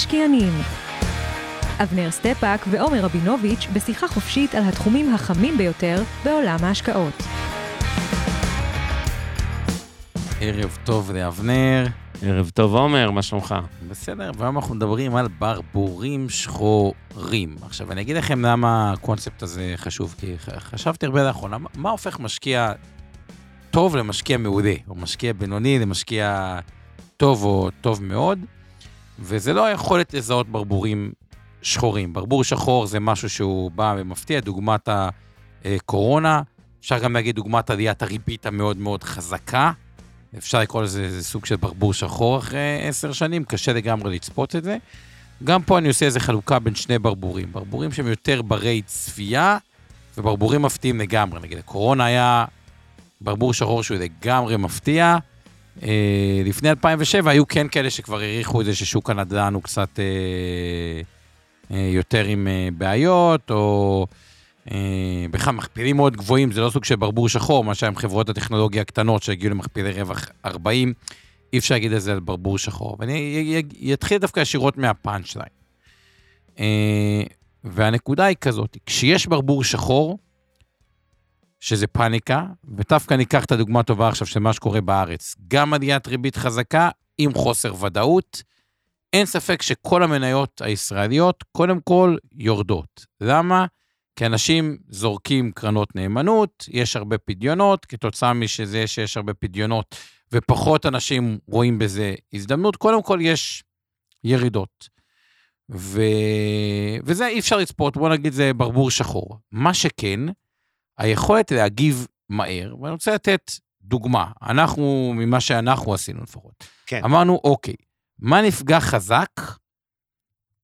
המשקיענים אבנר סטפאק ועומר רבינוביץ' בשיחה חופשית על התחומים החמים ביותר בעולם ההשקעות. ערב טוב לאבנר. ערב טוב עומר, מה שלומך? בסדר, והיום אנחנו מדברים על ברבורים שחורים. עכשיו, אני אגיד לכם למה הקונספט הזה חשוב, כי חשבתי הרבה לאחרונה, מה הופך משקיע טוב למשקיע מעולה, או משקיע בינוני למשקיע טוב או טוב מאוד, וזה לא היכולת לזהות ברבורים שחורים. ברבור שחור זה משהו שהוא בא ומפתיע, דוגמת הקורונה, אפשר גם להגיד דוגמת עליית הריבית המאוד מאוד חזקה. אפשר לקרוא לזה סוג של ברבור שחור אחרי עשר שנים, קשה לגמרי לצפות את זה. גם פה אני עושה איזה חלוקה בין שני ברבורים. ברבורים שהם יותר ברי צפייה, וברבורים מפתיעים לגמרי. נגיד, הקורונה היה ברבור שחור שהוא לגמרי מפתיע. אה, לפני 2007 היו כן כאלה שכבר העריכו את זה ששוק הנדל"ן הוא קצת אה, אה, יותר עם בעיות, או... בכלל מכפילים מאוד גבוהים, זה לא סוג של ברבור שחור, מה שהיה עם חברות הטכנולוגיה הקטנות שהגיעו למכפילי רווח 40, אי אפשר להגיד את זה על ברבור שחור. ואני אתחיל דווקא ישירות מהפאנץ' ליין. והנקודה היא כזאת, כשיש ברבור שחור, שזה פאניקה, ודווקא ניקח את הדוגמה הטובה עכשיו של מה שקורה בארץ. גם עליית ריבית חזקה עם חוסר ודאות. אין ספק שכל המניות הישראליות, קודם כל, יורדות. למה? כי אנשים זורקים קרנות נאמנות, יש הרבה פדיונות, כתוצאה משזה שיש הרבה פדיונות ופחות אנשים רואים בזה הזדמנות, קודם כל יש ירידות. ו... וזה אי אפשר לצפות, בוא נגיד זה ברבור שחור. מה שכן, היכולת להגיב מהר, ואני רוצה לתת דוגמה, אנחנו, ממה שאנחנו עשינו לפחות. כן. אמרנו, אוקיי, מה נפגע חזק,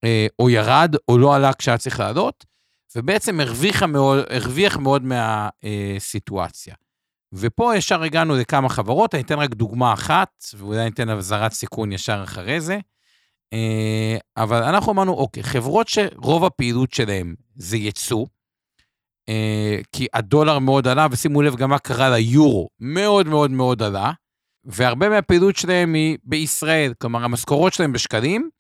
אה, או ירד, או לא עלה כשהיה צריך לעלות, ובעצם מאוד, הרוויח מאוד מהסיטואציה. ופה ישר הגענו לכמה חברות, אני אתן רק דוגמה אחת, ואולי אני אתן אזהרת סיכון ישר אחרי זה. אה, אבל אנחנו אמרנו, אוקיי, חברות שרוב הפעילות שלהן זה ייצוא, אה, כי הדולר מאוד עלה, ושימו לב גם מה קרה ליורו, מאוד מאוד מאוד עלה, והרבה מהפעילות שלהם היא בישראל, כלומר המשכורות שלהם בשקלים,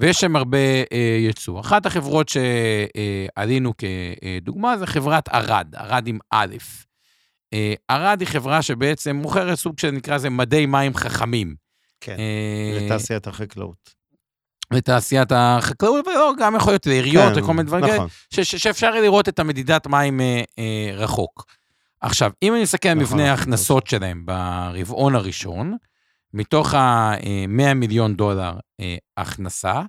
ויש שם הרבה אה, יצוא. אחת החברות שעלינו כדוגמה זה חברת ארד, ארד עם א'. אה, ארד היא חברה שבעצם מוכרת סוג שנקרא לזה מדי מים חכמים. כן, אה, לתעשיית החקלאות. לתעשיית החקלאות, ולא, גם יכול להיות לעיריות כן, וכל מיני דברים כאלה, נכון. שאפשר לראות את המדידת מים אה, אה, רחוק. עכשיו, אם אני מסתכל על נכון, מבנה ההכנסות שלהם ברבעון הראשון, מתוך ה-100 אה, מיליון דולר אה, הכנסה,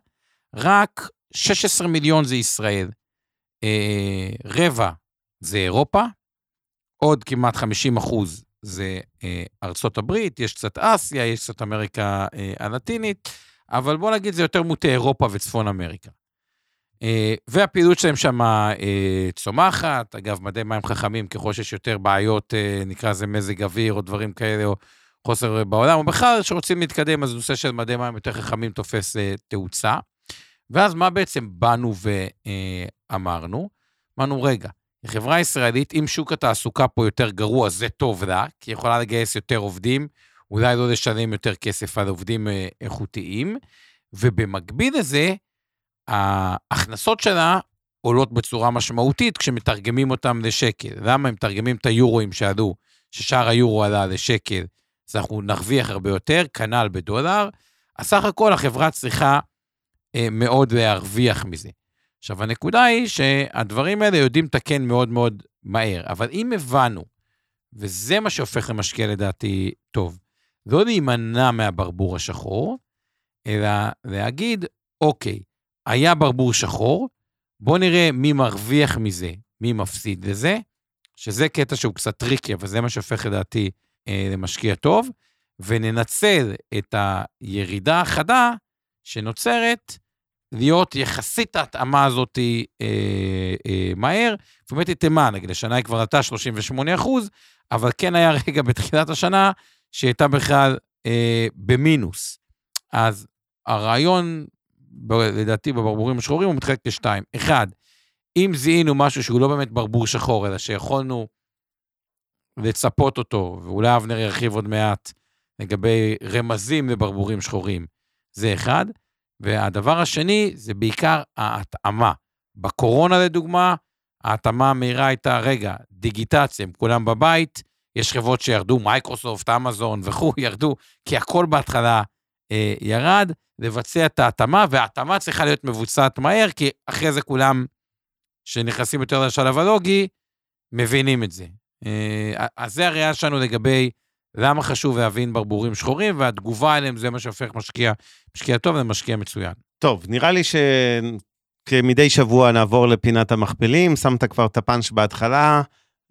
רק 16 מיליון זה ישראל, אה, רבע זה אירופה, עוד כמעט 50 אחוז זה ארצות הברית, יש קצת אסיה, יש קצת אמריקה הלטינית, אבל בוא נגיד זה יותר מוטה אירופה וצפון אמריקה. והפעילות שלהם שם צומחת, אגב, מדי מים חכמים, ככל שיש יותר בעיות, נקרא לזה מזג אוויר או דברים כאלה, או חוסר בעולם, או בכלל שרוצים להתקדם, אז נושא של מדי מים יותר חכמים תופס תאוצה. ואז מה בעצם באנו ואמרנו? אמרנו, רגע, חברה ישראלית, אם שוק התעסוקה פה יותר גרוע, זה טוב לה, כי היא יכולה לגייס יותר עובדים, אולי לא לשלם יותר כסף על עובדים uh, איכותיים, ובמקביל לזה, ההכנסות שלה עולות בצורה משמעותית כשמתרגמים אותם לשקל. למה הם מתרגמים את היורואים שעלו, ששער היורו עלה לשקל, אז אנחנו נרוויח הרבה יותר, כנ"ל בדולר. אז סך הכל החברה צריכה אה, מאוד להרוויח מזה. עכשיו, הנקודה היא שהדברים האלה יודעים לתקן מאוד מאוד מהר, אבל אם הבנו, וזה מה שהופך למשקיע לדעתי טוב, לא להימנע מהברבור השחור, אלא להגיד, אוקיי, היה ברבור שחור, בואו נראה מי מרוויח מזה, מי מפסיד לזה, שזה קטע שהוא קצת טריקי, אבל זה מה שהופך לדעתי אה, למשקיע טוב, וננצל את הירידה החדה שנוצרת להיות יחסית ההתאמה הזאת אה, אה, מהר. באמת היא תימן, נגיד, השנה היא כבר עלתה 38 אחוז, אבל כן היה רגע בתחילת השנה שהיא הייתה בכלל אה, במינוס. אז הרעיון, ב- לדעתי, בברבורים השחורים הוא מתחלק לשתיים. אחד, אם זיהינו משהו שהוא לא באמת ברבור שחור, אלא שיכולנו לצפות אותו, ואולי אבנר ירחיב עוד מעט לגבי רמזים לברבורים שחורים, זה אחד. והדבר השני זה בעיקר ההתאמה. בקורונה, לדוגמה, ההתאמה המהירה הייתה, רגע, דיגיטציה, הם כולם בבית, יש חברות שירדו, מייקרוסופט, אמזון וכו', ירדו, כי הכל בהתחלה אה, ירד, לבצע את ההתאמה, וההתאמה צריכה להיות מבוצעת מהר, כי אחרי זה כולם שנכנסים יותר לשלב הלוגי, מבינים את זה. אה, אז זה הראייה שלנו לגבי למה חשוב להבין ברבורים שחורים, והתגובה אליהם זה מה שהופך משקיע, משקיע טוב ומשקיע מצוין. טוב, נראה לי שכמדי שבוע נעבור לפינת המכפלים, שמת כבר את הפאנץ' בהתחלה,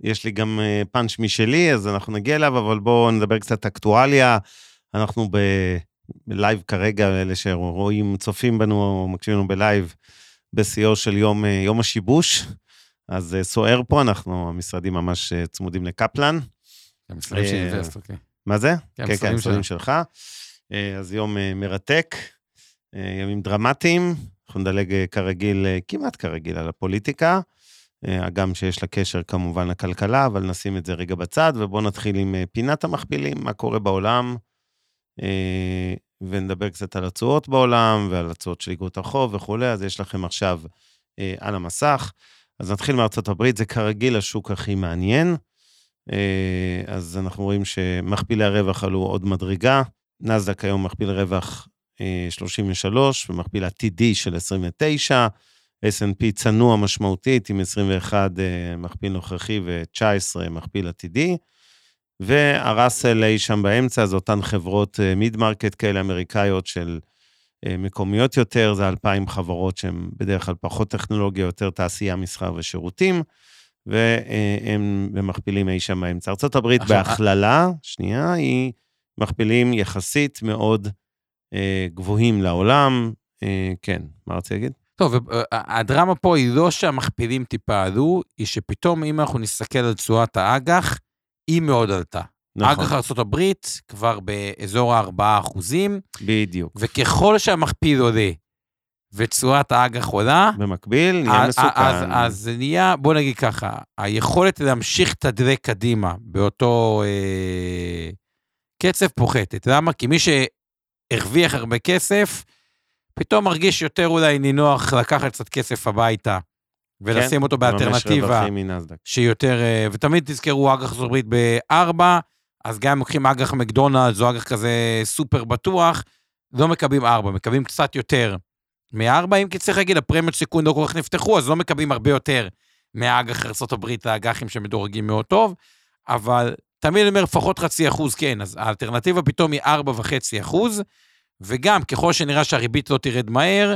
יש לי גם אה, פאנץ' משלי, אז אנחנו נגיע אליו, אבל בואו נדבר קצת אקטואליה. אנחנו ב... בלייב כרגע, אלה שרואים, צופים בנו או מקשיבים לנו בלייב, בשיאו של יום, אה, יום השיבוש. אז אה, סוער פה, אנחנו, המשרדים ממש צמודים לקפלן. המשרדים של אינבסט, אוקיי. מה זה? כן, כן, כן, המשרדים שלך. אז יום מרתק, ימים דרמטיים. אנחנו נדלג כרגיל, כמעט כרגיל, על הפוליטיקה. הגם שיש לה קשר כמובן לכלכלה, אבל נשים את זה רגע בצד, ובואו נתחיל עם פינת המכפילים, מה קורה בעולם, ונדבר קצת על התשואות בעולם, ועל התשואות של איגרות החוב וכולי, אז יש לכם עכשיו על המסך. אז נתחיל מארצות הברית, זה כרגיל השוק הכי מעניין. אז אנחנו רואים שמכפילי הרווח עלו עוד מדרגה, נסדק היום מכפיל רווח 33 ומכפיל עתידי של 29, S&P צנוע משמעותית עם 21 מכפיל נוכחי ו-19 מכפיל עתידי, וה Russell אי שם באמצע, זה אותן חברות mid market כאלה אמריקאיות של מקומיות יותר, זה 2,000 חברות שהן בדרך כלל פחות טכנולוגיה, יותר תעשייה, מסחר ושירותים. והם מכפילים אי שם באמצע. ארה"ב בהכללה, שנייה, היא מכפילים יחסית מאוד אה, גבוהים לעולם. אה, כן, מה רציתי להגיד? טוב, הדרמה פה היא לא שהמכפילים טיפה עלו, היא שפתאום אם אנחנו נסתכל על תשואת האג"ח, היא מאוד עלתה. נכון. אג"ח ארה"ב כבר באזור ה-4 אחוזים. בדיוק. וככל שהמכפיל עולה ותשואת האג"ח עולה, במקביל נהיה מסוכן. אז, אז זה נהיה, בוא נגיד ככה, היכולת להמשיך לתדלק קדימה באותו אה, קצב פוחתת. למה? כי מי שהרוויח הרבה כסף, פתאום מרגיש יותר אולי נינוח לקחת קצת כסף הביתה, ולשים כן, אותו באלטרנטיבה, שהיא יותר, אה, ותמיד תזכרו אג"ח ארצות הברית בארבע, אז גם אם לוקחים אג"ח מקדונלדס או אג"ח כזה סופר בטוח, לא מקבלים ארבע, מקבלים קצת יותר מארבע, אם כי צריך להגיד, הפרמיות סיכון לא כל כך נפתחו, אז לא מקבלים הרבה יותר מהאג"ח ארה"ב לאג"חים שמדורגים מאוד טוב, אבל תמיד אני אומר לפחות חצי אחוז כן, אז האלטרנטיבה פתאום היא ארבע וחצי אחוז, וגם ככל שנראה שהריבית לא תרד מהר,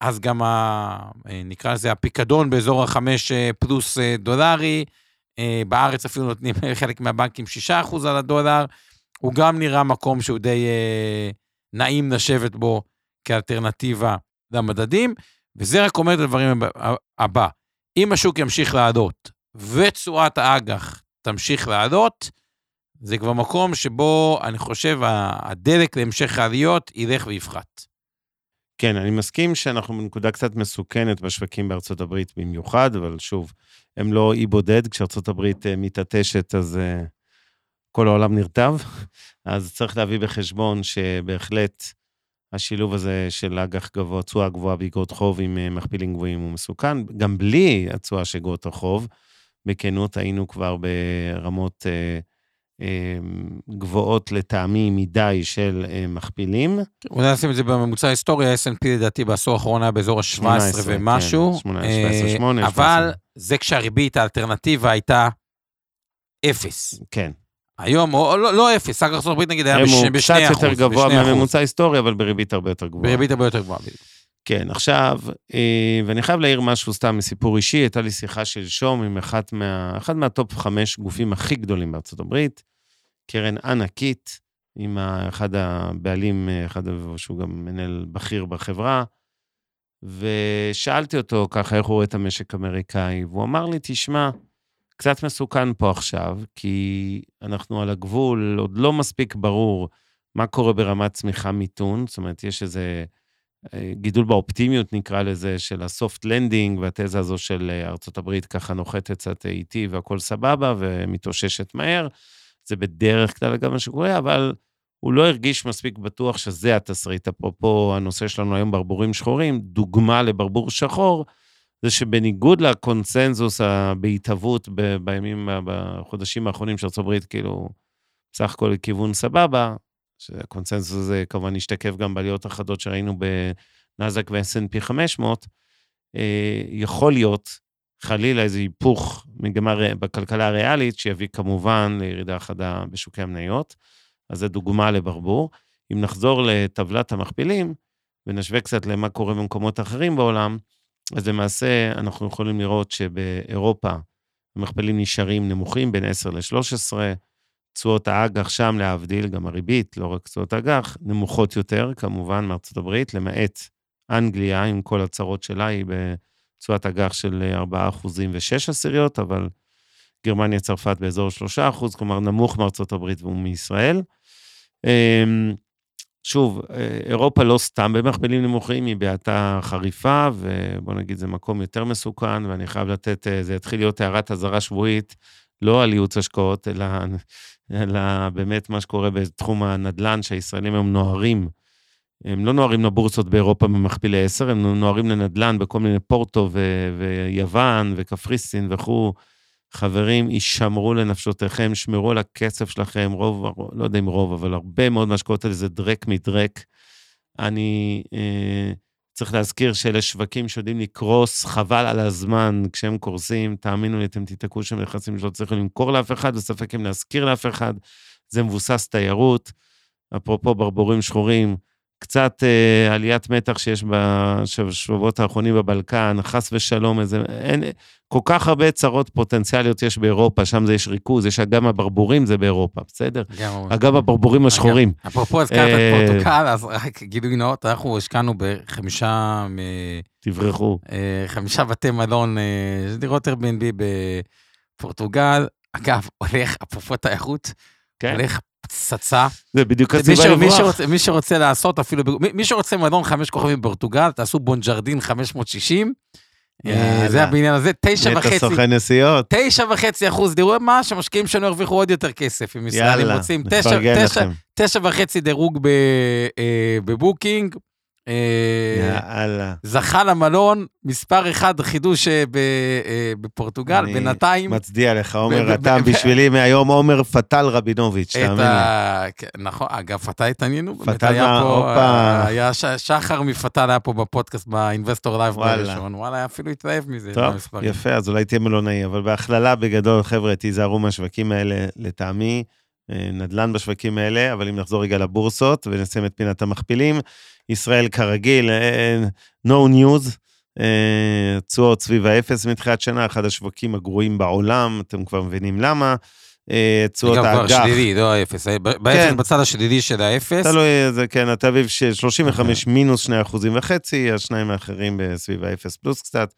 אז גם, ה, נקרא לזה הפיקדון באזור החמש פלוס דולרי, בארץ אפילו נותנים חלק מהבנקים שישה אחוז על הדולר, הוא גם נראה מקום שהוא די נעים לשבת בו כאלטרנטיבה למדדים, וזה רק אומר את הדברים הבא. אם השוק ימשיך לעלות ותשואת האג"ח תמשיך לעלות, זה כבר מקום שבו אני חושב הדלק להמשך העליות ילך ויפחת. כן, אני מסכים שאנחנו בנקודה קצת מסוכנת בשווקים בארצות הברית במיוחד, אבל שוב, הם לא אי בודד, כשארצות הברית אה, מתעטשת אז uh, כל העולם נרטב, אז צריך להביא בחשבון שבהחלט השילוב הזה של אג"ח גבוה, תשואה גבוהה באגרות חוב עם אה, מכפילים גבוהים הוא מסוכן. גם בלי התשואה של אגרות החוב, בכנות היינו כבר ברמות אה, אה, גבוהות לטעמי מדי של אה, מכפילים. אולי נשים את זה בממוצע ההיסטורי, ה-S&P לדעתי בעשור האחרון היה באזור ה-17 ומשהו. כן, 18, 17, 18, אבל זה כשהריבית האלטרנטיבה הייתה אפס. כן. היום, או לא, לא אפס, אג"ח ארצות הברית נגיד היה בשני אחוז. הוא קצת יותר גבוה מהממוצע ההיסטורי, אבל בריבית הרבה יותר גבוהה. בריבית הרבה יותר גבוהה. כן, עכשיו, אה, ואני חייב להעיר משהו סתם מסיפור אישי, הייתה לי שיחה שלשום עם אחת מה, אחד מהטופ חמש גופים הכי גדולים בארצות הברית, קרן ענקית, עם אחד הבעלים, אחד שהוא גם מנהל בכיר בחברה, ושאלתי אותו ככה איך הוא רואה את המשק האמריקאי, והוא אמר לי, תשמע, קצת מסוכן פה עכשיו, כי אנחנו על הגבול, עוד לא מספיק ברור מה קורה ברמת צמיחה מיתון, זאת אומרת, יש איזה אה, גידול באופטימיות, נקרא לזה, של ה soft landing, והתזה הזו של אה, ארצות הברית ככה נוחתת קצת איטי והכול סבבה ומתאוששת מהר. זה בדרך כלל גם מה שקורה, אבל הוא לא הרגיש מספיק בטוח שזה התסריט. אפרופו הנושא שלנו היום, ברבורים שחורים, דוגמה לברבור שחור, זה שבניגוד לקונסנזוס בהתהוות בימים, בחודשים האחרונים של ארה"ב, כאילו, בסך הכל לכיוון סבבה, שהקונסנזוס הזה כמובן השתקף גם בעליות אחדות שראינו בנאזק ו-S&P 500, יכול להיות, חלילה, איזה היפוך מגמה בכלכלה הריאלית, שיביא כמובן לירידה חדה בשוקי המניות. אז זו דוגמה לברבור. אם נחזור לטבלת המכפילים, ונשווה קצת למה קורה במקומות אחרים בעולם, אז למעשה אנחנו יכולים לראות שבאירופה המכפלים נשארים נמוכים, בין 10 ל-13, תשואות האג"ח שם, להבדיל, גם הריבית, לא רק תשואות האג"ח, נמוכות יותר, כמובן, מארצות הברית, למעט אנגליה, עם כל הצרות שלה, היא בתשואת אג"ח של 4 ו-6 עשיריות, אבל גרמניה, צרפת באזור 3 כלומר, נמוך מארצות הברית ומישראל. אמ, שוב, אירופה לא סתם במכפלים נמוכים, היא בהאטה חריפה, ובוא נגיד, זה מקום יותר מסוכן, ואני חייב לתת, אה, זה יתחיל להיות הערת אזהרה שבועית, לא על ייעוץ השקעות, אלא, אלא באמת מה שקורה בתחום הנדל"ן, שהישראלים היום נוהרים. הם לא נוהרים לבורסות באירופה במכפילי 10, הם נוהרים לנדל"ן בכל מיני פורטו ו- ויוון וקפריסין וכו'. חברים, הישמרו לנפשותיכם, שמרו על הכסף שלכם, רוב, לא יודע אם רוב, אבל הרבה מאוד מהשקעות האלה זה דרק מדרק. אני אה, צריך להזכיר שאלה שווקים שיודעים לקרוס, חבל על הזמן כשהם קורסים, תאמינו לי, אתם תיתקעו שם נכסים שלא צריכים למכור לאף אחד, וספק אם להזכיר לאף אחד. זה מבוסס תיירות. אפרופו ברבורים שחורים, קצת אה, עליית מתח שיש בשבועות האחרונים בבלקן, חס ושלום, איזה, אין, כל כך הרבה צרות פוטנציאליות יש באירופה, שם זה יש ריכוז, יש אגם הברבורים, זה באירופה, בסדר? אגב הברבורים השחורים. אפרופו הזכרת את אה, פורטוקל, אז רק גילוי נאות, אנחנו השקענו בחמישה... תברחו. אה, חמישה בתי מלון, אה, דירות Airbnb בפורטוגל. אגב, הולך, אפרופו תיירות, כן. הולך פצצה. זה בדיוק הסיבה לברוח. מי שרוצה, מי שרוצה לעשות אפילו, מי שרוצה מלון חמש כוכבים בפורטוגל, תעשו בונג'רדין 560. אה, זה הבניין הזה, תשע וחצי. נטו סוכן נסיעות. תשע וחצי אחוז, תראו מה, שמשקיעים שלנו הרוויחו עוד יותר כסף, אם ישראלים רוצים. נפרגן לכם. תשע וחצי דירוג אה, בבוקינג, יאללה. זכה למלון, מספר אחד חידוש אה, אה, בפורטוגל, בינתיים... מצדיע לך, עומר, אתה בשבילי מהיום עומר פטל רבינוביץ', תאמין לי. כן, נכון, אגב, פטל התעניינו. פטל מה, הופה. היה שחר מפטל היה פה בפודקאסט ב Investor Live בראשון, וואלה, היה אפילו התלהב מזה. טוב, יפה, אז אולי תהיה מלונאי, אבל בהכללה, בגדול, חבר'ה, תיזהרו מהשווקים האלה, לטעמי. אה, נדל"ן בשווקים האלה, אבל אם נחזור רגע לבורסות ונסיים את פינת המכפילים, ישראל כרגיל, אה, no news, אה, תשואות סביב האפס מתחילת שנה, אחד השווקים הגרועים בעולם, אתם כבר מבינים למה. תשואות האג"ח. גם כבר שלילי, לא האפס, באפס כן. בצד השלילי של האפס. תלוי, זה כן, התל אביב של 35 מינוס 2 אחוזים וחצי, השניים האחרים סביב האפס פלוס קצת.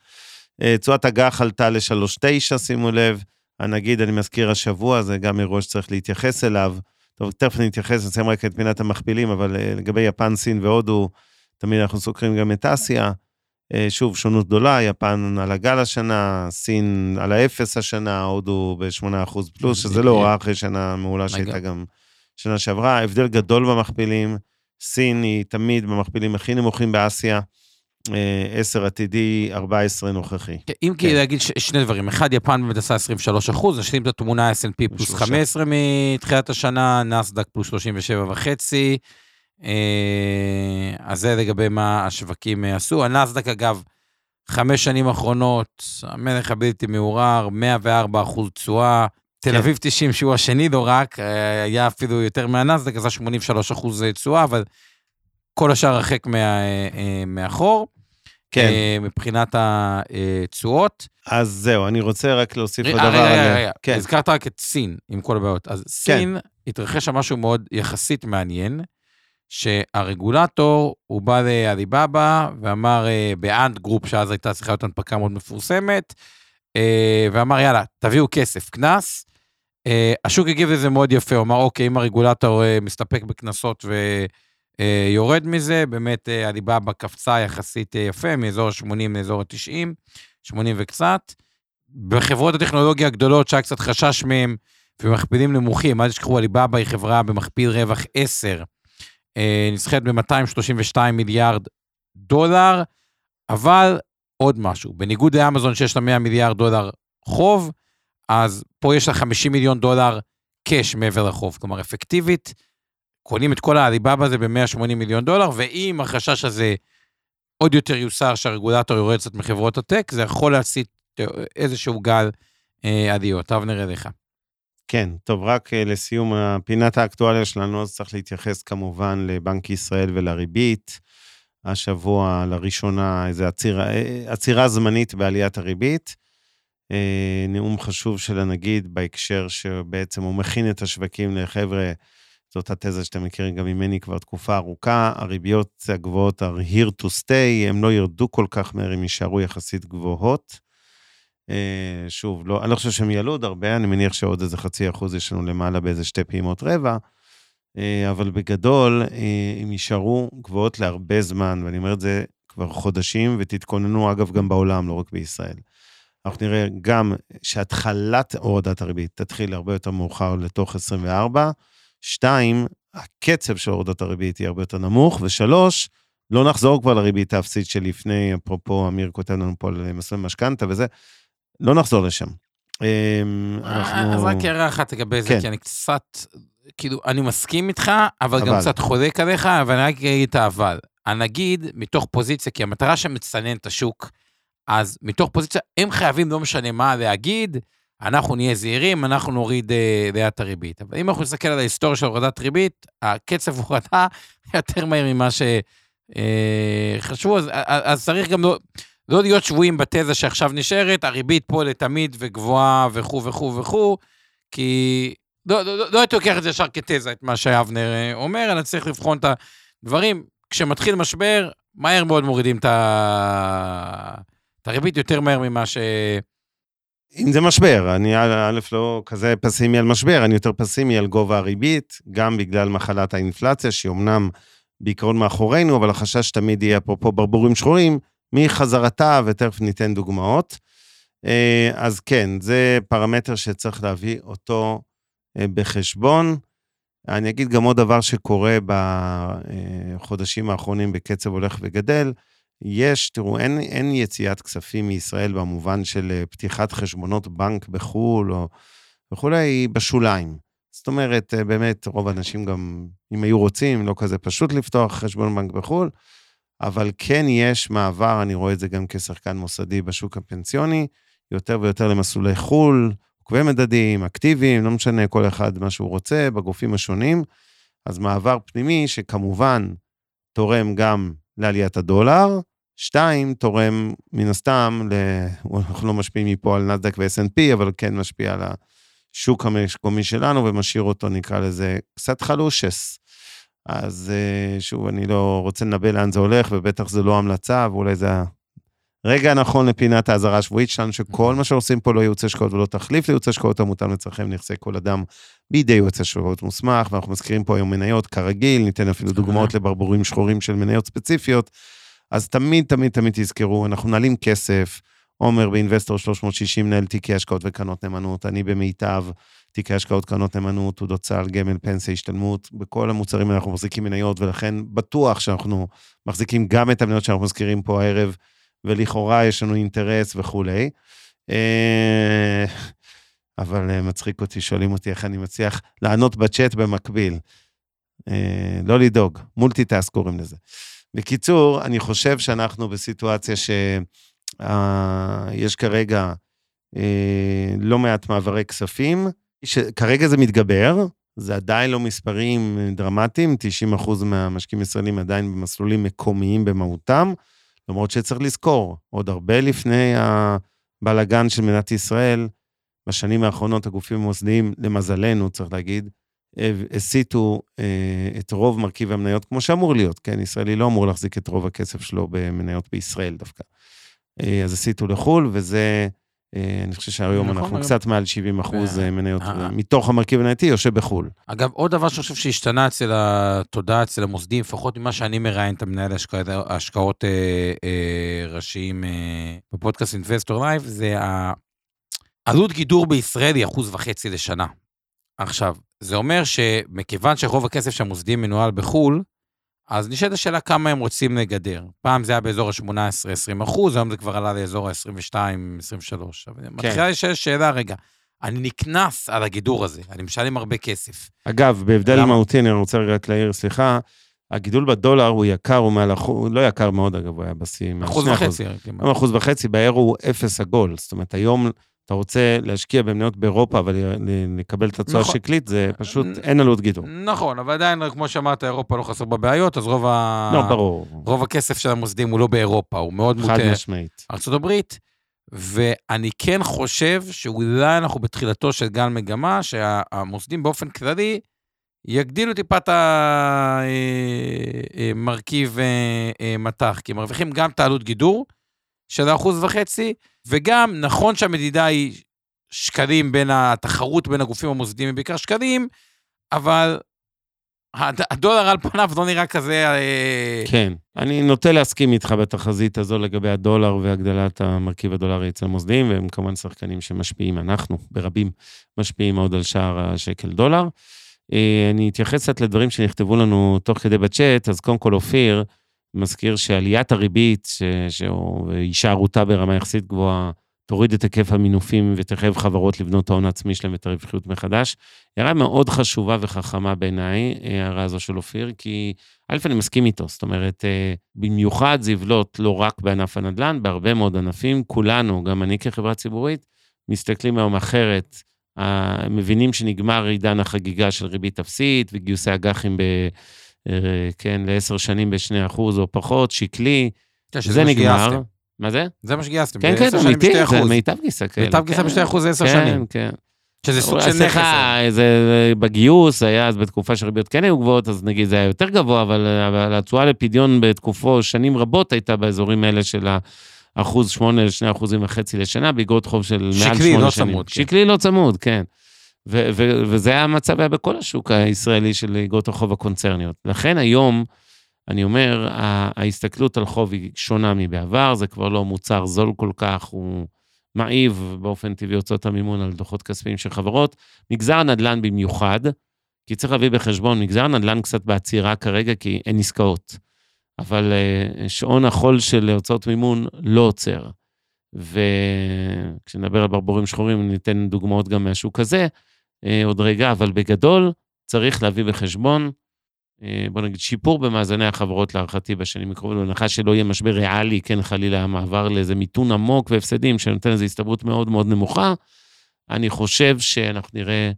תשואת אג"ח עלתה ל-3.9, שימו לב. הנגיד, אני מזכיר השבוע, זה גם אירוע שצריך להתייחס אליו. טוב, תכף נתייחס, נסיים רק את פינת המכפילים, אבל אה, לגבי יפן, סין והודו, תמיד אנחנו סוקרים גם את אסיה. אה, שוב, שונות גדולה, יפן על הגל השנה, סין על האפס השנה, הודו ב-8% פלוס, שזה לא רע אחרי שנה מעולה שהייתה גם שנה שעברה. הבדל גדול במכפילים, סין היא תמיד במכפילים הכי נמוכים באסיה. 10 עתידי, 14 נוכחי. כן, אם כי כן. להגיד שני דברים, אחד, יפן באמת עשה 23 אחוז, נשלים את התמונה S&P פלוס 15 מתחילת השנה, נסדק פלוס 37 וחצי. אה, אז זה לגבי מה השווקים אה, עשו. הנסדק, אגב, חמש שנים אחרונות, המלך הבלתי מעורר, 104 אחוז תשואה. תל כן. אביב 90, שהוא השני לא רק, אה, היה אפילו יותר מהנסדק, עשה 83 אחוז תשואה, אבל כל השאר הרחק מה, מאחור. כן. אה, מבחינת התשואות. אז זהו, אני רוצה רק להוסיף עוד דבר. רגע, רגע, רגע. הזכרת רק את סין, עם כל הבעיות. אז כן. סין. התרחש שם משהו מאוד יחסית מעניין, שהרגולטור, הוא בא לאליבאבא ואמר, אה, ב Ant Group, שאז הייתה צריכה להיות הנפקה מאוד מפורסמת, אה, ואמר, יאללה, תביאו כסף, קנס. אה, השוק הגיב לזה מאוד יפה, הוא אמר, אוקיי, אם הרגולטור מסתפק בקנסות ויורד מזה, באמת עליבאבא קפצה יחסית יפה, מאזור ה-80 לאזור ה-90, 80 וקצת. בחברות הטכנולוגיה הגדולות, שהיה קצת חשש מהם, ומכפילים נמוכים, אל תשכחו, עליבאבא היא חברה במכפיל רווח 10, אה, נסחרת ב-232 מיליארד דולר, אבל עוד משהו, בניגוד לאמזון שיש לה 100 מיליארד דולר חוב, אז פה יש לה 50 מיליון דולר קאש מעבר לחוב, כלומר אפקטיבית, קונים את כל העליבאבא הזה ב-180 מיליון דולר, ואם החשש הזה עוד יותר יוסר שהרגולטור יורד קצת מחברות הטק, זה יכול להסיט איזשהו גל אה, עדיות. אבנר אליך. כן, טוב, רק אה, לסיום פינת האקטואליה שלנו, אז צריך להתייחס כמובן לבנק ישראל ולריבית. השבוע לראשונה איזו עצירה, אה, עצירה זמנית בעליית הריבית. אה, נאום חשוב של הנגיד בהקשר שבעצם הוא מכין את השווקים לחבר'ה, זאת התזה שאתם מכירים גם ממני כבר תקופה ארוכה, הריביות הגבוהות are here to stay, הם לא ירדו כל כך מהר, הם יישארו יחסית גבוהות. אה, שוב, לא, אני לא חושב שהם יעלו עוד הרבה, אני מניח שעוד איזה חצי אחוז יש לנו למעלה באיזה שתי פעימות רבע, אה, אבל בגדול, אה, הם יישארו גבוהות להרבה זמן, ואני אומר את זה כבר חודשים, ותתכוננו, אגב, גם בעולם, לא רק בישראל. אנחנו נראה גם שהתחלת הורדת הריבית תתחיל הרבה יותר מאוחר לתוך 24, שתיים, הקצב של הורדת הריבית יהיה הרבה יותר נמוך, ושלוש, לא נחזור כבר לריבית האפסית שלפני, אפרופו, אמיר כותב לנו פה על מסלול משכנתה וזה, לא נחזור לשם. אמ, אנחנו... אז רק הערה אחת לגבי זה, כן. כי אני קצת, כאילו, אני מסכים איתך, אבל, אבל. גם קצת חולק עליך, אבל אני רק אגיד את האבל. הנגיד, מתוך פוזיציה, כי המטרה שמצנן את השוק, אז מתוך פוזיציה, הם חייבים, לא משנה מה להגיד, אנחנו נהיה זהירים, אנחנו נוריד אה, לאט הריבית. אבל אם אנחנו נסתכל על ההיסטוריה של הורדת ריבית, הקצב הורדה יותר מהר ממה שחשבו, אה, אז, אז צריך גם לא... לא להיות שבויים בתזה שעכשיו נשארת, הריבית פה לתמיד וגבוהה וכו' וכו' וכו', כי לא, לא, לא, לא הייתי לוקח את זה ישר כתזה, את מה שאבנר אה, אומר, אלא צריך לבחון את הדברים. כשמתחיל משבר, מהר מאוד מורידים. את הריבית יותר מהר ממה ש... אם זה משבר, אני א', לא כזה פסימי על משבר, אני יותר פסימי על גובה הריבית, גם בגלל מחלת האינפלציה, שהיא אמנם בעיקרון מאחורינו, אבל החשש תמיד יהיה, אפרופו ברבורים שחורים, מחזרתה, ותכף ניתן דוגמאות. אה, אז כן, זה פרמטר שצריך להביא אותו אה, בחשבון. אני אגיד גם עוד דבר שקורה בחודשים האחרונים בקצב הולך וגדל. יש, תראו, אין, אין יציאת כספים מישראל במובן של אה, פתיחת חשבונות בנק בחו"ל או וכולי, היא בשוליים. זאת אומרת, באמת, רוב האנשים גם, אם היו רוצים, לא כזה פשוט לפתוח חשבון בנק בחו"ל, אבל כן יש מעבר, אני רואה את זה גם כשחקן מוסדי בשוק הפנסיוני, יותר ויותר למסלולי חו"ל, עוקבי מדדים, אקטיביים, לא משנה, כל אחד מה שהוא רוצה, בגופים השונים. אז מעבר פנימי שכמובן תורם גם לעליית הדולר, שתיים, תורם מן הסתם, ל... אנחנו לא משפיעים מפה על נסדק ו-S&P, אבל כן משפיע על השוק המקומי שלנו ומשאיר אותו, נקרא לזה, קצת חלושס. אז אה, שוב, אני לא רוצה לנבא לאן זה הולך, ובטח זה לא המלצה, ואולי זה הרגע הנכון לפינת האזהרה השבועית שלנו, שכל מה שעושים פה לא ייעוץ השקעות ולא תחליף לייעוץ השקעות המותאם לצרכיהם נכסי כל אדם בידי ייעוץ השקעות מוסמך, ואנחנו מזכירים פה היום מניות כרגיל, ניתן אפילו דוגמאות לברבורים שחורים של מניות ספציפיות. אז תמיד, תמיד, תמיד תזכרו, אנחנו מנהלים כסף, עומר ב Investor 360 מנהל תיקי השקעות וקרנות נאמנות, אני במיטב. תיקי השקעות, קרנות נאמנות, תעודות סל, גמל, פנסיה, השתלמות, בכל המוצרים אנחנו מחזיקים מניות, ולכן בטוח שאנחנו מחזיקים גם את המניות שאנחנו מזכירים פה הערב, ולכאורה יש לנו אינטרס וכולי. אה, אבל אה, מצחיק אותי, שואלים אותי איך אני מצליח לענות בצ'אט במקביל. אה, לא לדאוג, multitask קוראים לזה. בקיצור, אני חושב שאנחנו בסיטואציה שיש כרגע לא מעט מעברי כספים, שכרגע זה מתגבר, זה עדיין לא מספרים דרמטיים, 90% מהמשקיעים הישראלים עדיין במסלולים מקומיים במהותם, למרות שצריך לזכור, עוד הרבה לפני הבלגן של מדינת ישראל, בשנים האחרונות הגופים המוסדיים, למזלנו, צריך להגיד, הסיטו אה, את רוב מרכיב המניות, כמו שאמור להיות, כן? ישראלי לא אמור להחזיק את רוב הכסף שלו במניות בישראל דווקא. אה, אז הסיטו לחו"ל, וזה, אה, אני חושב שהיום נכון, אנחנו היום. קצת מעל 70 אחוז אה, מניות, אה. מתוך המרכיב המנייתי יושב בחו"ל. אגב, עוד דבר שאני חושב שהשתנה אצל התודעה, אצל המוסדים, לפחות ממה שאני מראיין את המנהל ההשקעות, ההשקעות אה, אה, ראשיים אה, בפודקאסט Investor Live, זה העלות גידור בישראל היא אחוז וחצי לשנה. עכשיו, זה אומר שמכיוון שרוב הכסף שהמוסדים מנוהל בחו"ל, אז נשאלת השאלה כמה הם רוצים לגדר. פעם זה היה באזור ה-18-20 אחוז, היום זה כבר עלה לאזור ה-22-23. כן. מתחילה לשאול שאלה, רגע, אני נקנס על הגידור הזה, אני משלם הרבה כסף. אגב, בהבדל למה? מהותי, אני רוצה רגע רק להעיר, סליחה, הגידול בדולר הוא יקר, הוא מעל אחוז, לא יקר מאוד אגב, הוא היה בשיא. אחוז וחצי. אחוז וחצי, באירו הוא אפס עגול. זאת אומרת, היום אתה רוצה להשקיע במניות באירופה, אבל ל- לקבל את התשואה נכון. השקלית, זה פשוט, אין עלות גידור. נכון, אבל עדיין, כמו שאמרת, אירופה לא חסר בה בעיות, אז רוב, ה... לא, ברור. רוב הכסף של המוסדים הוא לא באירופה, הוא מאוד חד מוטה משמעית. ארצות הברית, ואני כן חושב שאולי אנחנו בתחילתו של גל מגמה, שהמוסדים באופן כללי יגדילו טיפה את המרכיב אה, מטח, כי הם מרוויחים גם את העלות גידור של האחוז וחצי, וגם נכון שהמדידה היא שקלים בין התחרות בין הגופים המוסדיים היא בעיקר שקלים, אבל הד- הדולר על פניו לא נראה כזה... אה, כן. אני נוטה להסכים איתך בתחזית הזו לגבי הדולר והגדלת המרכיב הדולרי אצל המוסדיים, והם כמובן שחקנים שמשפיעים, אנחנו ברבים משפיעים מאוד על שער השקל דולר. אה, אני אתייחס קצת לדברים שנכתבו לנו תוך כדי בצ'אט, אז קודם כל אופיר מזכיר שעליית הריבית, ש- שהוא- והישארותה ברמה יחסית גבוהה, תוריד את היקף המינופים ותחייב חברות לבנות ההון העצמי שלהם ואת הרווחיות מחדש. הערה מאוד חשובה וחכמה בעיניי, ההערה הזו של אופיר, כי א', אני מסכים איתו, זאת אומרת, אה, במיוחד זה יבלוט לא רק בענף הנדל"ן, בהרבה מאוד ענפים, כולנו, גם אני כחברה ציבורית, מסתכלים היום אחרת, אה, מבינים שנגמר עידן החגיגה של ריבית אפסית וגיוסי אג"חים ב... אה, כן, לעשר שנים ב-2% או פחות, שקלי, כן, זה נגמר. מה זה? זה מה שגייסתם. כן, כן, אמיתי, זה אחוז. מיטב גיסא כאלה. מיטב גיסא כן. בשתי אחוז זה עשר כן, שנים. כן. שזה סוג של נכס. סליחה, זה בגיוס, היה אז בתקופה שהריביות כן היו גבוהות, אז נגיד זה היה יותר גבוה, אבל, אבל התשואה לפדיון בתקופו שנים רבות הייתה באזורים האלה של האחוז שמונה לשני אחוזים וחצי לשנה, באגרות חוב של מעל שמונה שקלי, שנים. לא צמוד, כן. שקלי לא צמוד, כן. ו- ו- וזה המצב היה בכל השוק הישראלי של אגרות החוב הקונצרניות. לכן היום, אני אומר, ההסתכלות על חוב היא שונה מבעבר, זה כבר לא מוצר זול כל כך, הוא מעיב באופן טבעי הוצאות המימון על דוחות כספיים של חברות. מגזר הנדל"ן במיוחד, כי צריך להביא בחשבון, מגזר הנדל"ן קצת בעצירה כרגע, כי אין עסקאות. אבל אה, שעון החול של הוצאות מימון לא עוצר. וכשנדבר על ברבורים שחורים, ניתן דוגמאות גם מהשוק הזה עוד רגע, אבל בגדול צריך להביא בחשבון, אה, בוא נגיד, שיפור במאזני החברות להערכתי בשנים הקרובות, בהנחה שלא יהיה משבר ריאלי, כן, חלילה המעבר לאיזה מיתון עמוק והפסדים, שנותן איזו הסתברות מאוד מאוד נמוכה. אני חושב שאנחנו נראה,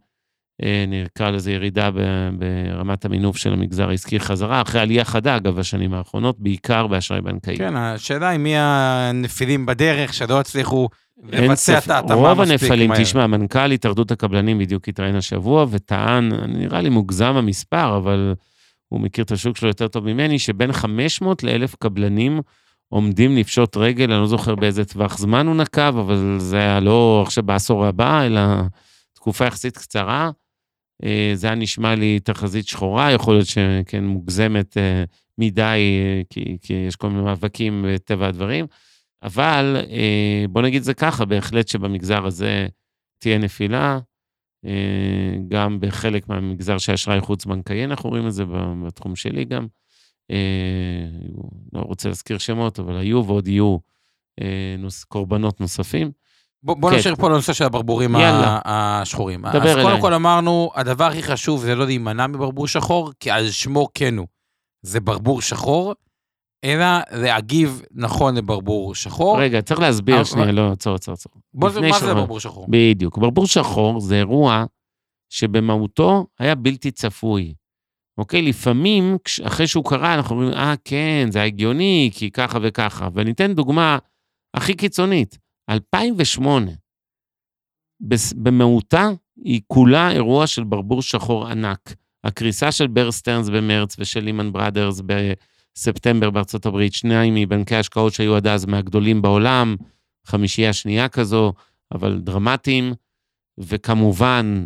אה, נקרא לזה ירידה ברמת המינוף של המגזר העסקי חזרה, אחרי עלייה חדה, אגב, בשנים האחרונות, בעיקר באשראי בנקאי. כן, השאלה היא מי הנפילים בדרך שלא הצליחו לבצע את. ההתאמה רוב מספיק הנפלים, מהר. תשמע, מנכ"ל התאחדות הקבלנים בדיוק התראיין השבוע וטען, נראה לי מוגזם המספר, אבל הוא מכיר את השוק שלו יותר טוב ממני, שבין 500 ל-1,000 קבלנים עומדים לפשוט רגל, אני לא זוכר באיזה טווח זמן הוא נקב, אבל זה היה לא עכשיו בעשור הבא, אלא תקופה יחסית קצרה. אה, זה היה נשמע לי תחזית שחורה, יכול להיות שכן מוגזמת אה, מדי, אה, כי, כי יש כל מיני מאבקים בטבע הדברים. אבל אה, בוא נגיד זה ככה, בהחלט שבמגזר הזה תהיה נפילה. אה, גם בחלק מהמגזר של אשראי חוץ-בנקאי, אנחנו רואים את זה בתחום שלי גם. אה, לא רוצה להזכיר שמות, אבל היו ועוד יהיו נוס, קורבנות נוספים. בוא, בוא כן. נשאיר פה לנושא של הברבורים יאללה. השחורים. דבר אז קודם אליי. כל אמרנו, הדבר הכי חשוב זה לא להימנע מברבור שחור, כי על שמו כן הוא. זה ברבור שחור, אלא להגיב נכון לברבור שחור. רגע, צריך להסביר אבל- שנייה, לא, עצור, עצור, עצור. מה זה שחור. ברבור שחור. בדיוק. ברבור שחור זה אירוע שבמהותו היה בלתי צפוי. אוקיי? לפעמים, אחרי שהוא קרה, אנחנו אומרים, אה, כן, זה הגיוני, כי ככה וככה. ואני אתן דוגמה הכי קיצונית. 2008, בס- במהותה, היא כולה אירוע של ברבור שחור ענק. הקריסה של בר סטרנס במרץ ושל ליהמן בראדרס בספטמבר בארצות הברית, שניים מבנקי ההשקעות שהיו עד אז מהגדולים בעולם, חמישייה שנייה כזו, אבל דרמטיים, וכמובן,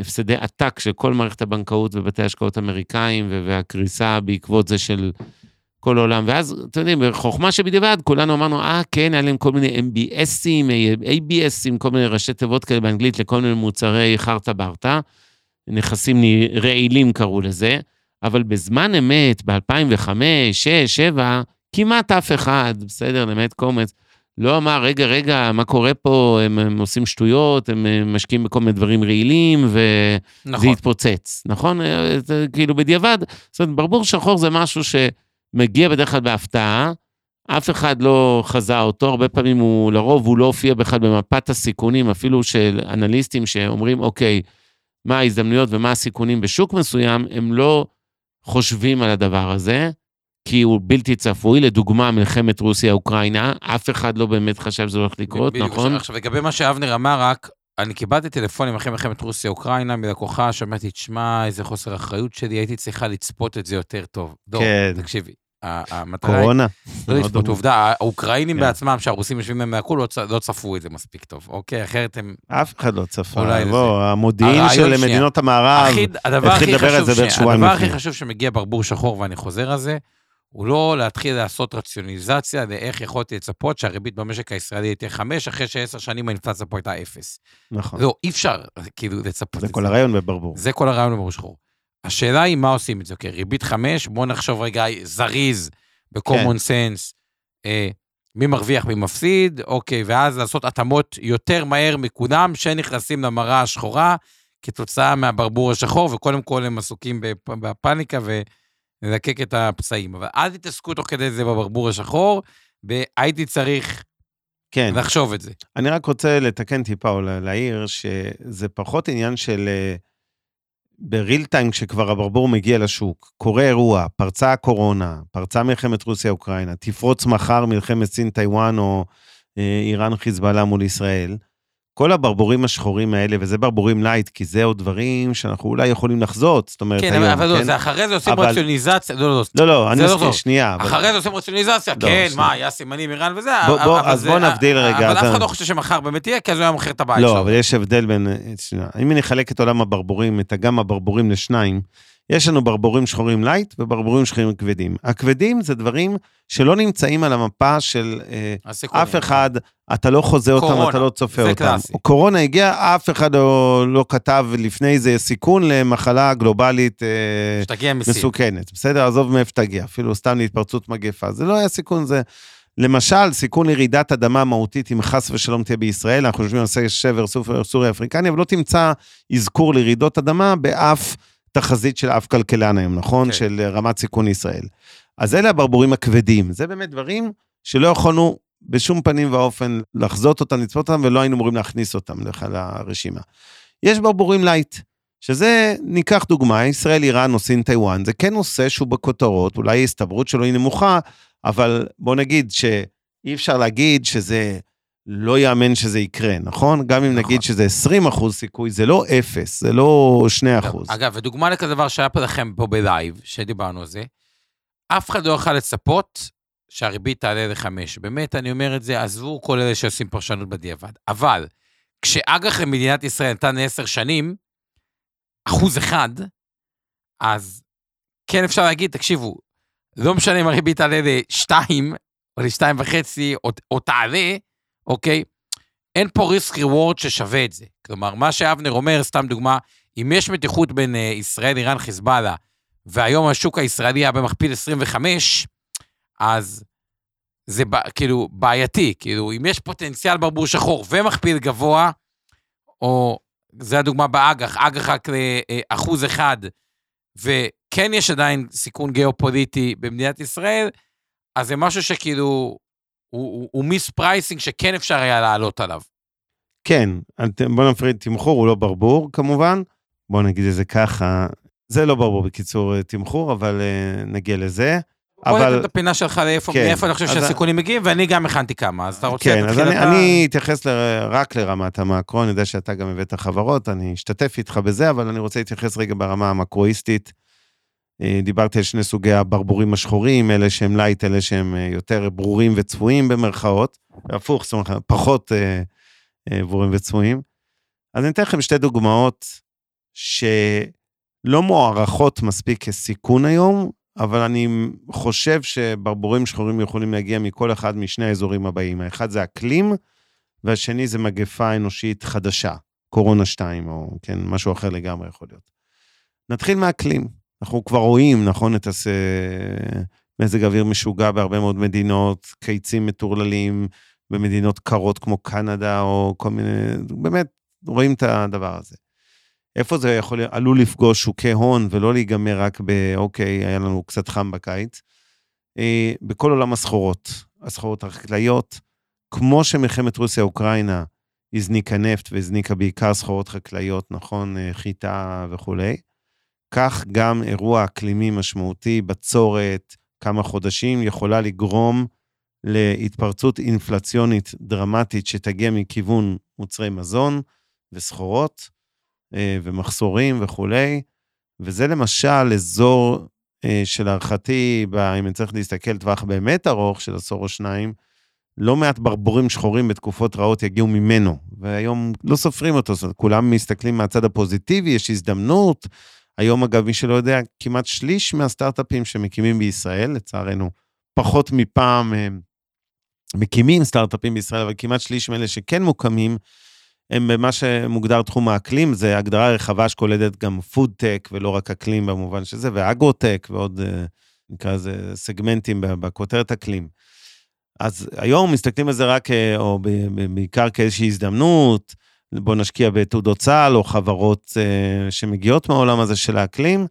הפסדי עתק של כל מערכת הבנקאות ובתי ההשקעות האמריקאים, והקריסה בעקבות זה של כל העולם. ואז, אתם יודעים, בחוכמה שבדיעבד, כולנו אמרנו, אה, כן, היה להם כל מיני MBSים, ABSים, כל מיני ראשי תיבות כאלה באנגלית לכל מיני מוצרי חרטה ברטה. נכסים רעילים קראו לזה, אבל בזמן אמת, ב-2005, 2006, 2007, כמעט אף אחד, בסדר, למעט קומץ, לא אמר, רגע, רגע, מה קורה פה, הם, הם עושים שטויות, הם, הם משקיעים בכל מיני דברים רעילים, וזה נכון. יתפוצץ, נכון? זה, כאילו בדיעבד, זאת אומרת, ברבור שחור זה משהו שמגיע בדרך כלל בהפתעה, אף אחד לא חזה אותו, הרבה פעמים הוא, לרוב הוא לא הופיע בכלל במפת הסיכונים, אפילו של אנליסטים שאומרים, אוקיי, מה ההזדמנויות ומה הסיכונים בשוק מסוים, הם לא חושבים על הדבר הזה, כי הוא בלתי צפוי. לדוגמה, מלחמת רוסיה-אוקראינה, אף אחד לא באמת חשב שזה הולך לקרות, נכון? עכשיו, לגבי מה שאבנר אמר, רק, אני קיבלתי טלפונים אחרי מלחמת רוסיה-אוקראינה מלקוחה, שאומרת לי, תשמע, איזה חוסר אחריות שלי, הייתי צריכה לצפות את זה יותר טוב. כן. תקשיבי, המטרה קורונה. לא לצפות, עובדה, האוקראינים כן. בעצמם, שהרוסים יושבים מהם מהכול, לא, לא צפו את זה מספיק טוב, אוקיי? אחרת הם... אף אחד לא צפה, בוא, המודיעין של מדינות המערב, התחיל לדבר על זה בערך שבועיים הדבר הכי חשוב שמגיע ברבור שחור, ואני חוזר על זה, הוא לא להתחיל לעשות רציונליזציה לאיך יכולתי לצפות שהריבית במשק הישראלי תהיה חמש, אחרי שעשר שנים האינפלציה פה הייתה אפס. נכון. לא, אי אפשר כאילו לצפות את זה. זה כל הרעיון בברבור. זה כל הרעיון בברבור שחור. השאלה היא מה עושים את זה, אוקיי, ריבית חמש, בואו נחשוב רגע זריז, ב-common כן. sense, אה, מי מרוויח, מי מפסיד, אוקיי, ואז לעשות התאמות יותר מהר מכולם שנכנסים למראה השחורה כתוצאה מהברבור השחור, וקודם כל הם עסוקים בפאניקה ולזקק את הפצעים. אבל אל תתעסקו תוך כדי זה בברבור השחור, והייתי צריך כן. לחשוב את זה. אני רק רוצה לתקן טיפה או להעיר שזה פחות עניין של... אה, ב-real time, כשכבר הברבור מגיע לשוק, קורה אירוע, פרצה הקורונה, פרצה מלחמת רוסיה-אוקראינה, תפרוץ מחר מלחמת סין-טיוואן או אה, איראן-חיזבאללה מול ישראל, כל הברבורים השחורים האלה, וזה ברבורים light, כי זה עוד דברים שאנחנו אולי יכולים לחזות, זאת אומרת, כן, היום, אבל לא, כן? זה אחרי זה עושים אבל... רציונליזציה, לא, לא, לא, לא, אני לא מסכים, שנייה. אחרי אבל... זה עושים רציונליזציה, לא, כן, שנייה. מה, היה סימנים איראן וזה, בוא, בוא, אז זה, בוא נבדיל רגע. אבל אף אחד לא חושב שמחר באמת יהיה, כי אז הוא היה מוכר את הבית לא, שלו. לא, אבל יש הבדל בין, שנייה, אם אני אחלק את עולם הברבורים, את אגם הברבורים לשניים, יש לנו ברבורים שחורים light וברבורים שחורים כבדים. הכבדים זה דברים שלא נמצאים על המפה של אה, אף אחד, אתה לא חוזה קורונה, אותם, אתה לא צופה זה אותם. קלאסי. קורונה הגיעה, אף אחד לא, לא כתב לפני זה סיכון למחלה גלובלית אה, מסוכנת. בסדר, עזוב מאיפה תגיע, אפילו סתם להתפרצות מגפה. זה לא היה סיכון, זה... למשל, סיכון לרעידת אדמה מהותית, אם חס ושלום תהיה בישראל, אנחנו חושבים על שבר סורי אפריקני, אבל לא תמצא אזכור לרעידות אדמה באף תחזית של אף כלכלן היום, נכון? כן. של רמת סיכון ישראל. אז אלה הברבורים הכבדים. זה באמת דברים שלא יכולנו בשום פנים ואופן לחזות אותם, לצפות אותם, ולא היינו אמורים להכניס אותם לרשימה. יש ברבורים light, שזה, ניקח דוגמה, ישראל, איראן סין, טיוואן, זה כן נושא שהוא בכותרות, אולי ההסתברות שלו היא נמוכה, אבל בוא נגיד שאי אפשר להגיד שזה לא יאמן שזה יקרה, נכון? גם אם נכון. נגיד שזה 20 אחוז סיכוי, זה לא אפס, זה לא 2 אחוז. אגב, ודוגמה לכזה דבר שהיה פה לכם פה ב-live, שדיברנו על זה, אף אחד לא יוכל לצפות שהריבית תעלה לחמש. באמת, אני אומר את זה, עזבו כל אלה שעושים פרשנות בדיעבד. אבל, כשאג"ח למדינת ישראל נתן לעשר שנים, אחוז אחד, אז כן אפשר להגיד, תקשיבו, לא משנה אם הריבית תעלה לשתיים, או לשתיים וחצי, או, או תעלה, אוקיי? אין פה ריסק ריוורד ששווה את זה. כלומר, מה שאבנר אומר, סתם דוגמה, אם יש מתיחות בין uh, ישראל, איראן, חיזבאללה, והיום השוק הישראלי היה במכפיל 25, אז זה כאילו בעייתי. כאילו, אם יש פוטנציאל ברבור שחור ומכפיל גבוה, או, זה הדוגמה באג"ח, אג"ח רק לאחוז אחד, וכן יש עדיין סיכון גיאופוליטי במדינת ישראל, אז זה משהו שכאילו, הוא, הוא mispricing שכן אפשר היה לעלות עליו. כן, בוא נפריד תמחור, הוא לא ברבור כמובן. בוא נגיד את זה ככה, זה לא ברור בקיצור תמחור, אבל אה, נגיע לזה. בוא אבל... את הפינה שלך לאיפה, כן, מאיפה אני חושב שהסיכונים מגיעים, ואני גם הכנתי כמה, אז אתה רוצה, כן, אז אני, אתה- אני אתייחס ל, רק לרמת המקרו, אני יודע שאתה גם הבאת חברות, אני אשתתף איתך בזה, אבל אני רוצה להתייחס רגע ברמה המקרואיסטית. אה, דיברתי על שני סוגי הברבורים השחורים, אלה שהם light, אלה שהם אה, יותר ברורים וצפויים במרכאות, הפוך, זאת אומרת, פחות אה, ברורים וצפויים. אז אני אתן לכם שתי דוגמאות שלא מוערכות מספיק כסיכון היום, אבל אני חושב שברבורים שחורים יכולים להגיע מכל אחד משני האזורים הבאים. האחד זה אקלים, והשני זה מגפה אנושית חדשה, קורונה 2, או כן, משהו אחר לגמרי יכול להיות. נתחיל מאקלים. אנחנו כבר רואים, נכון, את הס... מזג אוויר משוגע בהרבה מאוד מדינות, קיצים מטורללים במדינות קרות כמו קנדה, או כל מיני, באמת, רואים את הדבר הזה. איפה זה יכול, עלול לפגוש שוקי הון ולא להיגמר רק ב, אוקיי, היה לנו קצת חם בקיץ? אה, בכל עולם הסחורות, הסחורות החקלאיות, כמו שמלחמת רוסיה-אוקראינה הזניקה נפט והזניקה בעיקר סחורות חקלאיות, נכון, אה, חיטה וכולי, כך גם אירוע אקלימי משמעותי, בצורת, כמה חודשים, יכולה לגרום להתפרצות אינפלציונית דרמטית שתגיע מכיוון מוצרי מזון וסחורות אה, ומחסורים וכולי, וזה למשל אזור אה, שלהערכתי, אם אני צריך להסתכל טווח באמת ארוך של עשור או שניים, לא מעט ברבורים שחורים בתקופות רעות יגיעו ממנו, והיום לא סופרים אותו, זאת אומרת, כולם מסתכלים מהצד הפוזיטיבי, יש הזדמנות. היום, אגב, מי שלא יודע, כמעט שליש מהסטארט-אפים שמקימים בישראל, לצערנו, פחות מפעם הם מקימים סטארט-אפים בישראל, אבל כמעט שליש מאלה שכן מוקמים, הם במה שמוגדר תחום האקלים, זה הגדרה רחבה שכוללת גם food-tech, ולא רק אקלים במובן של זה, ו agro-tech, ועוד, אה, נקרא לזה, סגמנטים בכותרת אקלים. אז היום מסתכלים על זה רק, אה, או בעיקר כאיזושהי הזדמנות, בוא נשקיע בתעודות סל, או חברות אה, שמגיעות מהעולם הזה של האקלים,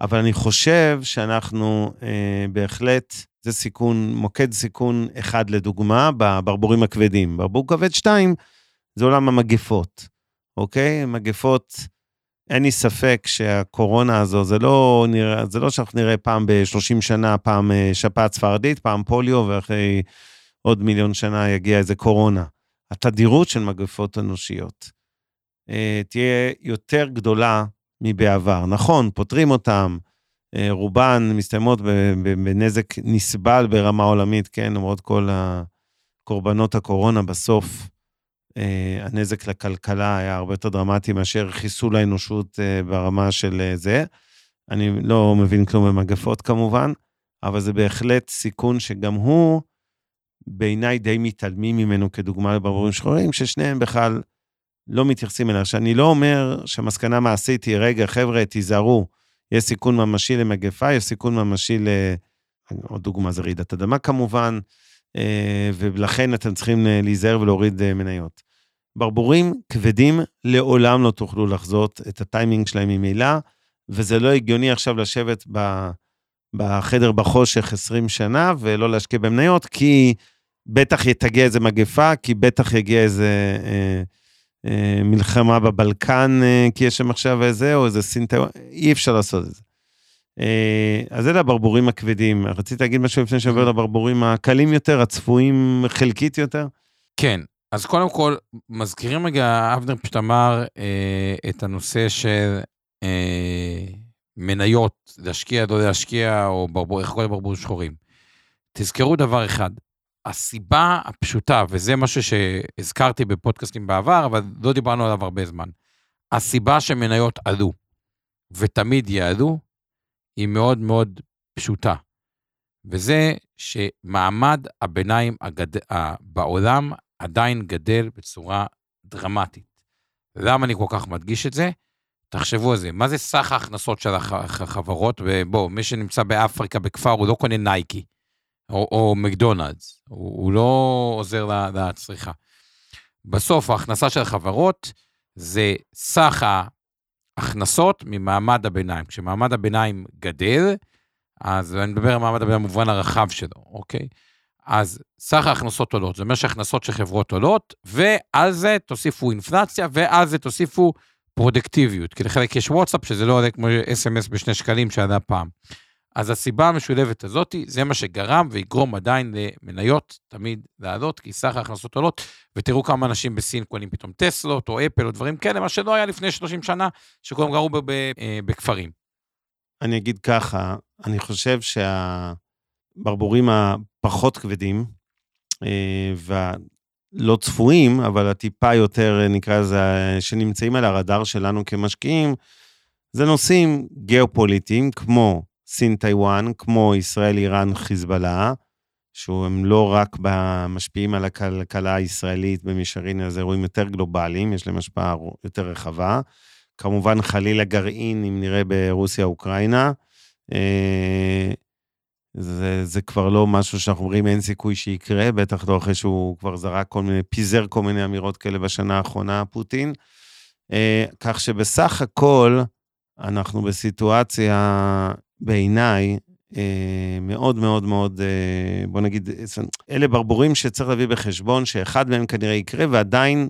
אבל אני חושב שאנחנו אה, בהחלט, זה סיכון, מוקד סיכון אחד לדוגמה, בברבורים הכבדים. ברבור כבד שתיים, זה עולם המגפות, אוקיי? מגפות, אין לי ספק שהקורונה הזו, זה לא, נראה, זה לא שאנחנו נראה פעם ב-30 שנה, פעם אה, שפעת ספרדית, פעם פוליו, ואחרי עוד מיליון שנה יגיע איזה קורונה. התדירות של מגפות אנושיות אה, תהיה יותר גדולה מבעבר. נכון, פותרים אותם, אה, רובן מסתיימות בנזק נסבל ברמה עולמית, כן, למרות כל הקורבנות הקורונה בסוף. אה, הנזק לכלכלה היה הרבה יותר דרמטי מאשר חיסול האנושות אה, ברמה של אה, זה. אני לא מבין כלום במגפות כמובן, אבל זה בהחלט סיכון שגם הוא, בעיניי די מתעלמים ממנו כדוגמה לברבורים שחורים, ששניהם בכלל לא מתייחסים אליה. שאני לא אומר שהמסקנה מעשית היא, רגע, חבר'ה, תיזהרו, יש סיכון ממשי למגפה, יש סיכון ממשי ל... עוד דוגמה זה רעידת אדמה כמובן, אה, ולכן אתם צריכים אה, להיזהר ולהוריד אה, מניות. ברבורים כבדים לעולם לא תוכלו לחזות את הטיימינג שלהם ממילא, וזה לא הגיוני עכשיו לשבת ב, בחדר בחושך 20 שנה ולא להשקיע במניות, כי בטח תגיע איזה מגפה, כי בטח יגיע איזה אה, אה, מלחמה בבלקן, אה, כי יש שם עכשיו איזה, או איזה סינטה, אי אפשר לעשות את זה. אה, אז אלה הברבורים הכבדים. רציתי להגיד משהו לפני שעובר לברבורים הקלים יותר, הצפויים חלקית יותר? כן, אז קודם כל, מזכירים רגע, אבנר פשוט אמר אה, את הנושא של אה, מניות, להשקיע, לא להשקיע, או ברבור, איך קוראים לברבורים שחורים. תזכרו דבר אחד, הסיבה הפשוטה, וזה משהו שהזכרתי בפודקאסטים בעבר, אבל לא דיברנו עליו הרבה זמן, הסיבה שמניות עלו, ותמיד יעלו, היא מאוד מאוד פשוטה. וזה שמעמד הביניים הגד... בעולם עדיין גדל בצורה דרמטית. למה אני כל כך מדגיש את זה? תחשבו על זה, מה זה סך ההכנסות של הח- החברות? ובואו, מי שנמצא באפריקה בכפר, הוא לא קונה נייקי, או, או מקדונלדס, הוא, הוא לא עוזר לצריכה. בסוף, ההכנסה של החברות זה סך ההכנסות ממעמד הביניים. כשמעמד הביניים גדל, אז אני מדבר על מעמד הביניים במובן הרחב שלו, אוקיי? אז סך ההכנסות עולות, זה אומר שהכנסות של חברות עולות, ועל זה תוסיפו אינפלציה, ועל זה תוסיפו פרודקטיביות. כי לחלק יש וואטסאפ, שזה לא עולה כמו אס.אם.אס בשני שקלים שעלה פעם. אז הסיבה המשולבת הזאת, זה מה שגרם ויגרום עדיין למניות תמיד לעלות, כי סך ההכנסות עולות, ותראו כמה אנשים בסין קונים פתאום טסלות או אפל או דברים כאלה, מה שלא היה לפני 30 שנה, שכולם גרו ב- ב- אה, בכפרים. אני אגיד ככה, אני חושב שהברבורים הפחות כבדים, אה, והלא צפויים, אבל הטיפה יותר, אה, נקרא לזה, שנמצאים על הרדאר שלנו כמשקיעים, זה נושאים גיאופוליטיים, כמו סין-טיוואן, כמו ישראל-איראן, חיזבאללה, שהם לא רק משפיעים על הכלכלה הישראלית במישרין, אז אירועים יותר גלובליים, יש להם השפעה יותר רחבה. כמובן, חלילה גרעין, אם נראה ברוסיה-אוקראינה. אה, זה, זה כבר לא משהו שאנחנו אומרים אין סיכוי שיקרה, בטח לא אחרי שהוא כבר זרק כל מיני, פיזר כל מיני אמירות כאלה בשנה האחרונה, פוטין. אה, כך שבסך הכל, אנחנו בסיטואציה, בעיניי, אה, מאוד מאוד מאוד, בוא נגיד, אלה ברבורים שצריך להביא בחשבון שאחד מהם כנראה יקרה, ועדיין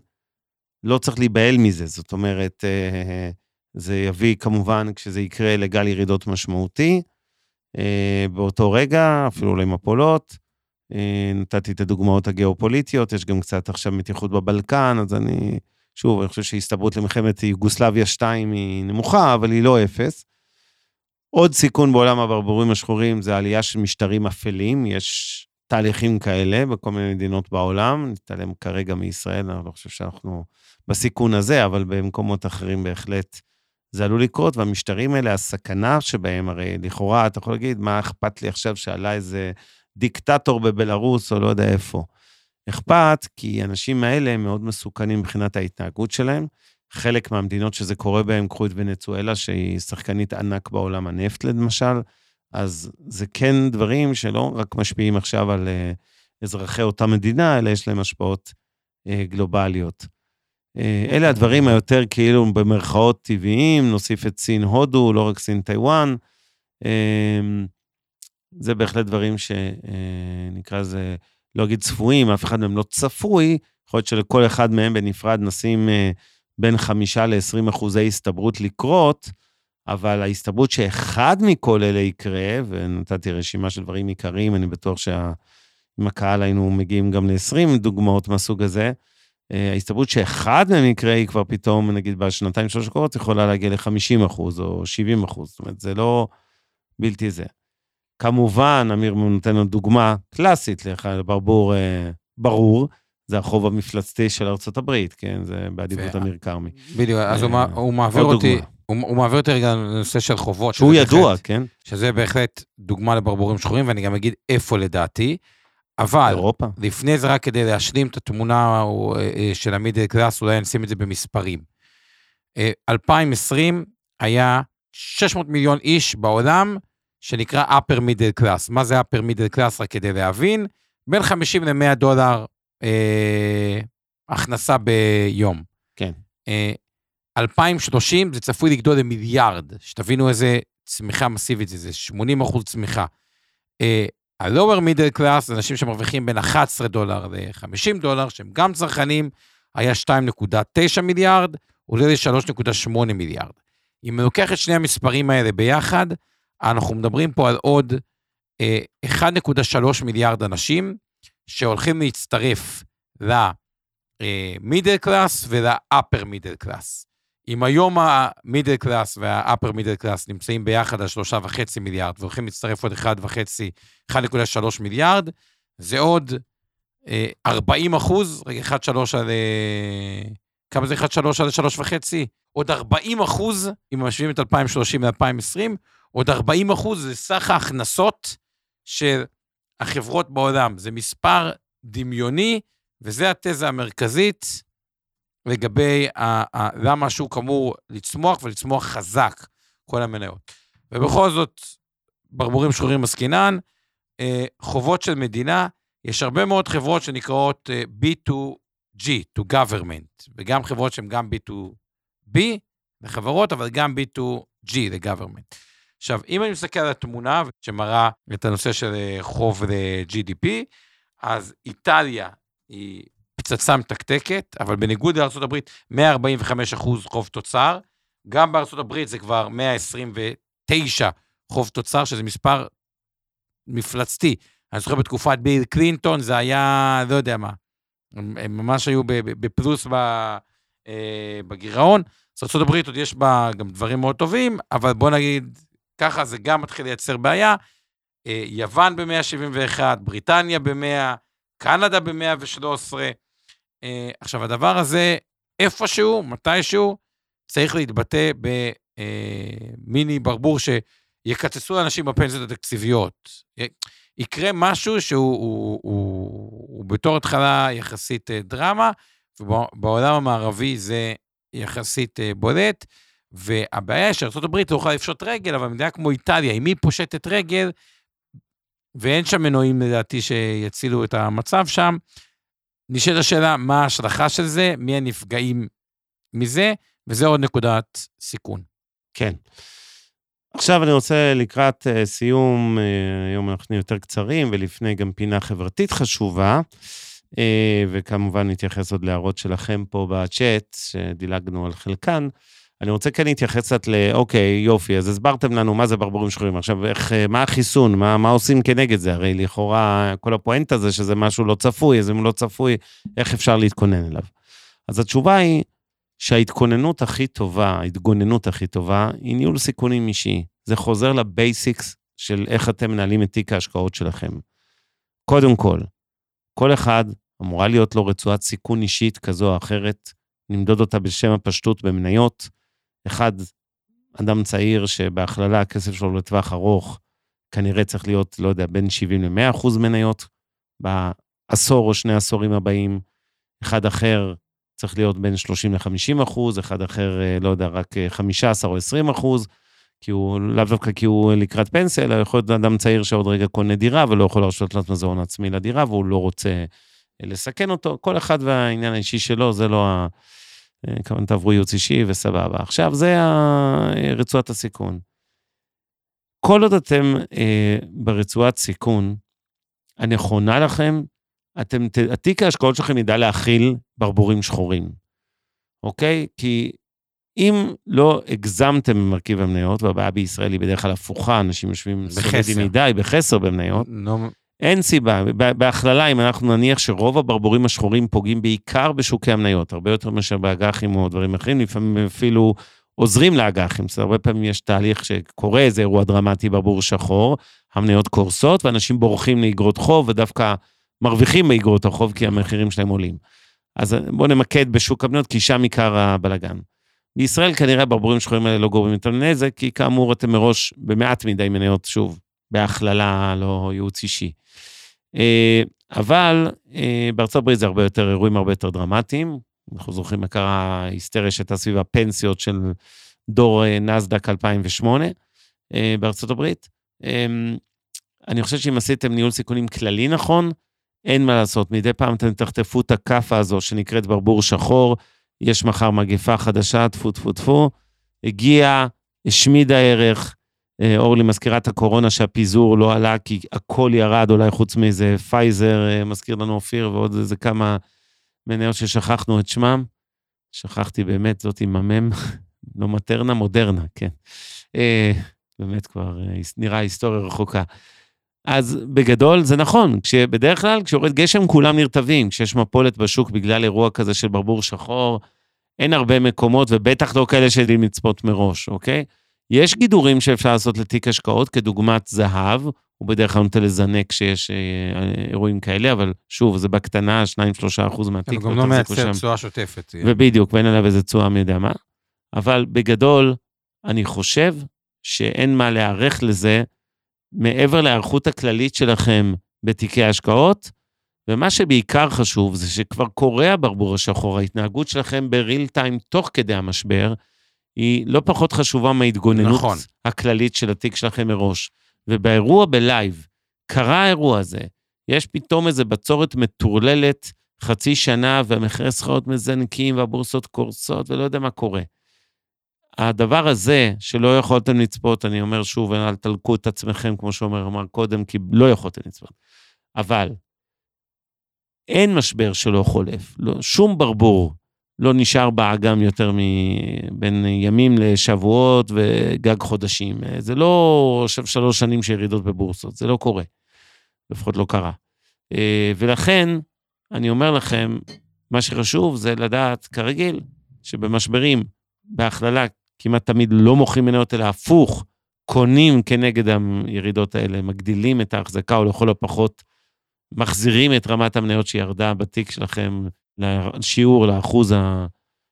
לא צריך להיבהל מזה. זאת אומרת, אה, זה יביא כמובן, כשזה יקרה, לגל ירידות משמעותי. אה, באותו רגע, אפילו אולי מפולות. אה, נתתי את הדוגמאות הגיאופוליטיות, יש גם קצת עכשיו מתיחות בבלקן, אז אני, שוב, אני חושב שהסתברות למלחמת יוגוסלביה 2 היא נמוכה, אבל היא לא אפס. עוד סיכון בעולם הברבורים השחורים זה עלייה של משטרים אפלים, יש תהליכים כאלה בכל מיני מדינות בעולם, נתעלם כרגע מישראל, אני לא חושב שאנחנו בסיכון הזה, אבל במקומות אחרים בהחלט זה עלול לקרות, והמשטרים האלה, הסכנה שבהם, הרי לכאורה, אתה יכול להגיד, מה אכפת לי עכשיו שעלה איזה דיקטטור בבלארוס או לא יודע איפה. אכפת, כי האנשים האלה הם מאוד מסוכנים מבחינת ההתנהגות שלהם. חלק מהמדינות שזה קורה בהן, קחו את ונצואלה, שהיא שחקנית ענק בעולם הנפט, למשל, אז זה כן דברים שלא רק משפיעים עכשיו על אה, אזרחי אותה מדינה, אלא יש להם השפעות אה, גלובליות. אה, אלה הדברים היותר כאילו במרכאות טבעיים, נוסיף את סין-הודו, לא רק סין-טיוואן. זה בהחלט דברים שנקרא לזה, לא אגיד צפויים, אף אחד מהם לא צפוי, יכול להיות שלכל אחד מהם בנפרד נשים אה, בין חמישה ל-20 אחוזי הסתברות לקרות, אבל ההסתברות שאחד מכל אלה יקרה, ונתתי רשימה של דברים עיקריים, אני בטוח שעם הקהל היינו מגיעים גם ל-20 דוגמאות מהסוג הזה, אה, ההסתברות שאחד מהם יקרה היא כבר פתאום, נגיד בשנתיים שלוש הקרובות, יכולה להגיע ל-50 אחוז או 70 אחוז. זאת אומרת, זה לא בלתי זה. כמובן, אמיר נותן לנו דוגמה קלאסית לברבור אה, ברור, זה החוב המפלצתי של ארצות הברית, כן? זה באדיבות אמיר כרמי. בדיוק, אז הוא אה, מעביר אותי, הוא מעביר אותי רגע לנושא של חובות. שהוא ידוע, כן? שזה בהחלט דוגמה לברבורים שחורים, ואני גם אגיד איפה לדעתי. אבל, אירופה. לפני זה רק כדי להשלים את התמונה אה, אה, של המידל קלאס, אולי נשים את זה במספרים. 2020 אה, היה 600 מיליון איש בעולם, שנקרא upper middle class. מה זה upper middle class? רק כדי להבין, בין 50 ל-100 דולר אה, הכנסה ביום. כן. אה, 2030 זה צפוי לגדול למיליארד, שתבינו איזה צמיחה מסיבית זה, זה 80 אחוז צמיחה. אה, ה-lower middle class זה אנשים שמרוויחים בין 11 דולר ל-50 דולר, שהם גם צרכנים, היה 2.9 מיליארד, עולה ל-3.8 מיליארד. אם לוקח את שני המספרים האלה ביחד, אנחנו מדברים פה על עוד אה, 1.3 מיליארד אנשים שהולכים להצטרף ל-middle class ול-upper middle class. אם היום ה-middle class וה-upper middle class נמצאים ביחד על שלושה וחצי מיליארד והולכים להצטרף עוד אחד וחצי, 1.3 מיליארד, זה עוד אה, 40 אחוז, רגע, 1.3 על... אה, כמה זה 1.3 על 3 וחצי? עוד 40 אחוז, אם משווים את 2030 ל-2020, עוד 40 אחוז זה סך ההכנסות של החברות בעולם. זה מספר דמיוני, וזה התזה המרכזית לגבי ה, ה, למה השוק אמור לצמוח ולצמוח חזק, כל המניות. ובכל זאת, ברבורים שחורים עסקינן, אה, חובות של מדינה, יש הרבה מאוד חברות שנקראות אה, B2G, to government, וגם חברות שהן גם B2B לחברות, אבל גם B2G ל-government. עכשיו, אם אני מסתכל על התמונה שמראה את הנושא של אה, חוב ל-GDP, אז איטליה היא פצצה מתקתקת, אבל בניגוד לארה"ב, 145 אחוז חוב תוצר, גם הברית זה כבר 129 חוב תוצר, שזה מספר מפלצתי. אני זוכר בתקופת ביל קלינטון, זה היה, לא יודע מה, הם, ממש היו בפלוס אה, בגירעון. אז ארה"ב עוד יש בה גם דברים מאוד טובים, אבל בוא נגיד, ככה זה גם מתחיל לייצר בעיה. אה, יוון ב-171, בריטניה ב-100, קנדה ב-113. אה, עכשיו, הדבר הזה, איפשהו, מתישהו, צריך להתבטא במיני ברבור שיקצצו לאנשים בפנסיות התקציביות. יקרה משהו שהוא הוא, הוא, הוא בתור התחלה יחסית דרמה, ובעולם המערבי זה יחסית בולט. והבעיה היא שארה"ב לא יכולה לפשוט רגל, אבל מדינה כמו איטליה, אם היא פושטת רגל, ואין שם מנועים לדעתי שיצילו את המצב שם, נשאלת השאלה מה ההשלכה של זה, מי הנפגעים מזה, וזה עוד נקודת סיכון. כן. עכשיו אני רוצה לקראת uh, סיום, uh, היום אנחנו יותר קצרים, ולפני גם פינה חברתית חשובה, uh, וכמובן נתייחס עוד להערות שלכם פה בצ'אט, שדילגנו על חלקן. אני רוצה כן להתייחס קצת ל... אוקיי, יופי, אז הסברתם לנו מה זה ברבורים שחורים. עכשיו, איך, מה החיסון? מה, מה עושים כנגד זה? הרי לכאורה, כל הפואנטה זה שזה משהו לא צפוי, אז אם לא צפוי, איך אפשר להתכונן אליו? אז התשובה היא שההתכוננות הכי טובה, ההתגוננות הכי טובה, היא ניהול סיכונים אישי. זה חוזר לבייסיקס של איך אתם מנהלים את תיק ההשקעות שלכם. קודם כל, כל אחד אמורה להיות לו רצועת סיכון אישית כזו או אחרת, נמדוד אותה בשם הפשטות במניות. אחד, אדם צעיר שבהכללה הכסף שלו לטווח ארוך, כנראה צריך להיות, לא יודע, בין 70 ל-100 אחוז מניות בעשור או שני עשורים הבאים. אחד אחר צריך להיות בין 30 ל-50 אחוז, אחד אחר, אה, לא יודע, רק 15 או 20 אחוז, כי הוא, לאו דווקא כי הוא לקראת פנסיה, אלא יכול להיות אדם צעיר שעוד רגע קונה דירה ולא יכול להרשות לעצמו מזון עצמי לדירה, והוא לא רוצה אה, לסכן אותו. כל אחד והעניין האישי שלו, זה לא ה... אה, כמובן תעברו ייעוץ אישי וסבבה. עכשיו, זה רצועת הסיכון. כל עוד אתם אה, ברצועת סיכון הנכונה לכם, אתם, התיק ההשקעות שלכם ידע להכיל ברבורים שחורים, אוקיי? כי אם לא הגזמתם במרכיב המניות, והבעיה בישראל היא בדרך כלל הפוכה, אנשים יושבים סולידים מדי, בחסר במניות, no. אין סיבה. בהכללה, אם אנחנו נניח שרוב הברבורים השחורים פוגעים בעיקר בשוקי המניות, הרבה יותר מאשר באג"חים או דברים אחרים, לפעמים אפילו עוזרים לאג"חים. זאת אומרת, הרבה פעמים יש תהליך שקורה איזה אירוע דרמטי ברבור שחור, המניות קורסות, ואנשים בורחים לאגרות חוב, ודווקא מרוויחים באגרות החוב כי המחירים שלהם עולים. אז בואו נמקד בשוק המניות, כי שם עיקר הבלגן. בישראל כנראה הברבורים השחורים האלה לא גורמים יותר נזק, כי כאמור אתם מראש במעט מדי מניות, שוב, בהכללה, לא ייעוץ אישי. אה, אבל אה, בארצות הברית זה הרבה יותר, אירועים הרבה יותר דרמטיים. אנחנו זוכרים מה קרה, ההיסטריה שהייתה סביב הפנסיות של דור אה, נסדק 2008 בארצות הברית. אני חושב שאם עשיתם ניהול סיכונים כללי נכון, אין מה לעשות, מדי פעם אתם תחטפו את הכאפה הזו שנקראת ברבור שחור, יש מחר מגפה חדשה, טפו טפו טפו, הגיע, השמידה ערך, אה, אורלי מזכירה את הקורונה שהפיזור לא עלה כי הכל ירד, אולי חוץ מאיזה פייזר, אה, מזכיר לנו אופיר, ועוד איזה כמה מניות ששכחנו את שמם. שכחתי באמת, זאת עם המם, לא מטרנה, מודרנה, כן. אה, באמת כבר נראה היסטוריה רחוקה. אז בגדול זה נכון, כשבדרך כלל כשיורד גשם כולם נרטבים, כשיש מפולת בשוק בגלל אירוע כזה של ברבור שחור, אין הרבה מקומות, ובטח לא כאלה שיודעים לצפות מראש, אוקיי? יש גידורים שאפשר לעשות לתיק השקעות, כדוגמת זהב, הוא בדרך כלל נוטה לזנק כשיש אה, אירועים כאלה, אבל שוב, זה בקטנה, 2-3 אחוז מהתיק. הוא גם לא מייצר תשואה שוטפת. ובדיוק, ואין עליו איזה תשואה מי יודע מה. אבל בגדול, אני חושב שאין מה להיערך לזה מעבר להיערכות הכללית שלכם בתיקי השקעות, ומה שבעיקר חשוב זה שכבר קורה הברבור השחור, ההתנהגות שלכם בריל טיים תוך כדי המשבר, היא לא פחות חשובה מההתגוננות נכון. הכללית של התיק שלכם מראש. ובאירוע בלייב, קרה האירוע הזה, יש פתאום איזו בצורת מטורללת חצי שנה, והמחירי סחרות מזנקים והבורסות קורסות, ולא יודע מה קורה. הדבר הזה, שלא יכולתם לצפות, אני אומר שוב, אל תלקו את עצמכם, כמו שאומר אמר קודם, כי לא יכולתם לצפות. אבל אין משבר שלא חולף. לא, שום ברבור לא נשאר באגם יותר מבין ימים לשבועות וגג חודשים. זה לא עכשיו שלוש שנים של ירידות בבורסות, זה לא קורה. לפחות לא קרה. אה, ולכן, אני אומר לכם, מה שחשוב זה לדעת, כרגיל, שבמשברים, בהכללה, כמעט תמיד לא מוכרים מניות, אלא הפוך, קונים כנגד הירידות האלה, מגדילים את ההחזקה, או לכל הפחות מחזירים את רמת המניות שירדה בתיק שלכם לשיעור, לאחוז ה...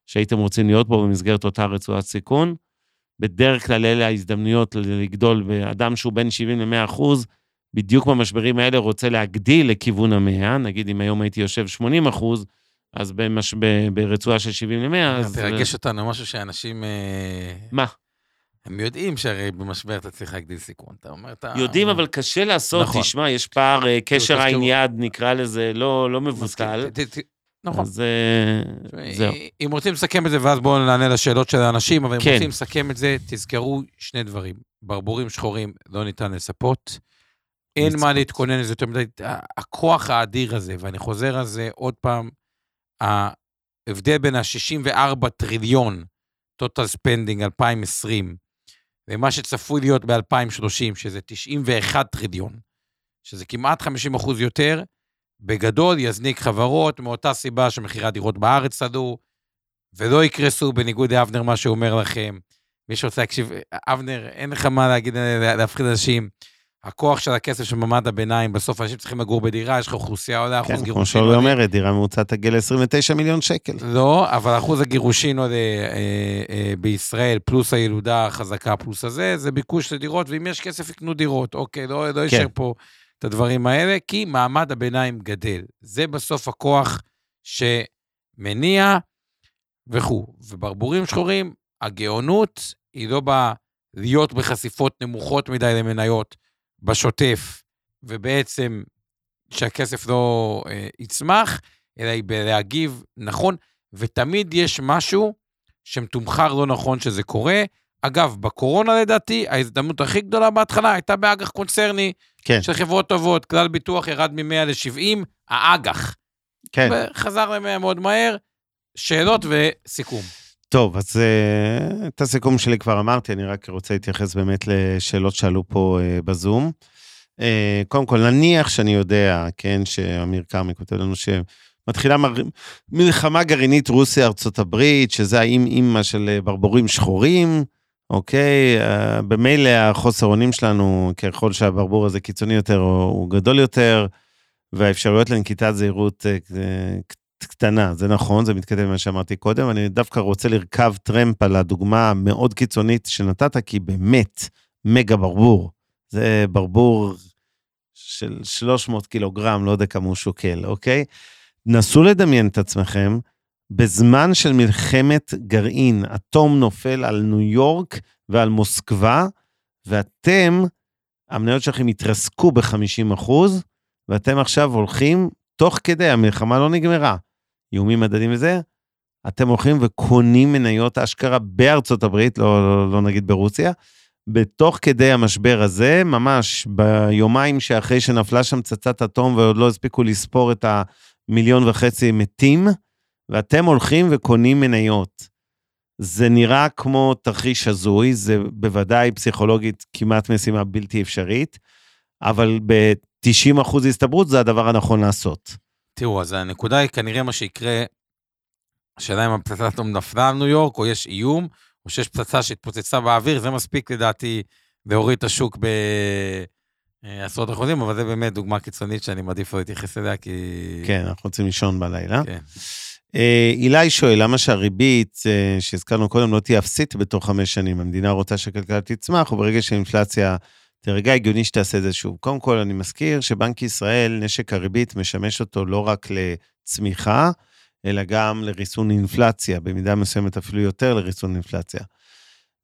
שהייתם רוצים להיות בו במסגרת אותה רצועת סיכון. בדרך כלל אלה ההזדמנויות לגדול באדם שהוא בין 70 ל-100 אחוז, בדיוק במשברים האלה רוצה להגדיל לכיוון המאה, נגיד אם היום הייתי יושב 80 אחוז, אז במש... ברצועה של 70 ל-100, אז... תרגש אותנו משהו שאנשים... אה, מה? הם יודעים שהרי במשבר אתה צריך להגדיל סיכון. אתה אומר, אתה... יודעים, אבל קשה לעשות, נכון. תשמע, יש פער, אה, קשר. עין יד, נקרא לזה, לא, לא מבוטל. נכון. אז אה, זהו. אם רוצים לסכם את זה, ואז בואו נענה לשאלות של האנשים, אבל אם כן. רוצים לסכם את זה, תזכרו שני דברים. ברבורים שחורים לא ניתן לספות. אין לצפות. מה להתכונן לזה יותר מדי. הכוח האדיר הזה, ואני חוזר על זה עוד פעם, ההבדל בין ה-64 טריליון, total spending 2020, ומה שצפוי להיות ב-2030, שזה 91 טריליון, שזה כמעט 50 אחוז יותר, בגדול יזניק חברות מאותה סיבה שמחירי הדירות בארץ עלו, ולא יקרסו, בניגוד לאבנר, מה שהוא אומר לכם. מי שרוצה להקשיב, אבנר, אין לך מה להגיד, להפחיד אנשים. הכוח של הכסף של מעמד הביניים, בסוף אנשים צריכים לגור בדירה, יש לך אוכלוסייה עולה, אחוז כן, כמו גירושין שאורלי עולה. אומרת, דירה ממוצעת תגיע ל-29 מיליון שקל. לא, אבל אחוז הגירושין עולה אה, אה, בישראל, פלוס הילודה החזקה, פלוס הזה, זה ביקוש לדירות, ואם יש כסף יקנו דירות, אוקיי, לא, לא יישאר פה את הדברים האלה, כי מעמד הביניים גדל. זה בסוף הכוח שמניע וכו'. וברבורים שחורים, הגאונות היא לא באה להיות בחשיפות נמוכות מדי למניות בשוטף, ובעצם שהכסף לא אה, יצמח, אלא היא בלהגיב נכון, ותמיד יש משהו שמתומחר לא נכון שזה קורה. אגב, בקורונה לדעתי, ההזדמנות הכי גדולה בהתחלה הייתה באג"ח קונצרני כן, של חברות טובות. כלל ביטוח ירד מ-100 ל-70, האג"ח. כן. וחזר ל-100 מאוד מהר. שאלות וסיכום. טוב, אז uh, את הסיכום שלי כבר אמרתי, אני רק רוצה להתייחס באמת לשאלות שעלו פה uh, בזום. Uh, קודם כל, נניח שאני יודע, כן, שאמיר כרמי כותב לנו שמתחילה מר... מלחמה גרעינית רוסיה-ארצות הברית, שזה האם אימא של ברבורים שחורים, אוקיי? Uh, במילא החוסר אונים שלנו, ככל שהברבור הזה קיצוני יותר, הוא, גדול יותר, והאפשרויות לנקיטת זהירות uh, קטנה, זה נכון, זה מתכתב עם מה שאמרתי קודם, אני דווקא רוצה לרכב טרמפ על הדוגמה המאוד קיצונית שנתת, כי באמת, מגה ברבור. זה ברבור של 300 קילוגרם, לא יודע כמה הוא שוקל, אוקיי? נסו לדמיין את עצמכם, בזמן של מלחמת גרעין, אטום נופל על ניו יורק ועל מוסקבה, ואתם, המניות שלכם התרסקו ב-50 אחוז, ואתם עכשיו הולכים, תוך כדי, המלחמה לא נגמרה, איומים מדדים וזה, אתם הולכים וקונים מניות אשכרה בארצות הברית, לא, לא, לא נגיד ברוסיה, בתוך כדי המשבר הזה, ממש ביומיים שאחרי שנפלה שם פצצת אטום ועוד לא הספיקו לספור את המיליון וחצי מתים, ואתם הולכים וקונים מניות. זה נראה כמו תרחיש הזוי, זה בוודאי פסיכולוגית כמעט משימה בלתי אפשרית, אבל ב-90% אחוז הסתברות זה הדבר הנכון לעשות. תראו, אז הנקודה היא כנראה מה שיקרה, השאלה אם הפצצת אטום נפלה על ניו יורק, או יש איום, או שיש פצצה שהתפוצצה באוויר, זה מספיק לדעתי להוריד את השוק בעשרות אחוזים, אבל זה באמת דוגמה קיצונית שאני מעדיף לא להתייחס אליה, כי... כן, אנחנו רוצים לישון בלילה. כן. אה, אילי שואל, למה שהריבית אה, שהזכרנו קודם לא תהיה אפסית בתוך חמש שנים? המדינה רוצה שהכלכלה תצמח, וברגע שהאינפלציה תרגע, הגיוני שתעשה את זה שוב. קודם כל, אני מזכיר שבנק ישראל, נשק הריבית משמש אותו לא רק לצמיחה, אלא גם לריסון אינפלציה, במידה מסוימת אפילו יותר לריסון אינפלציה.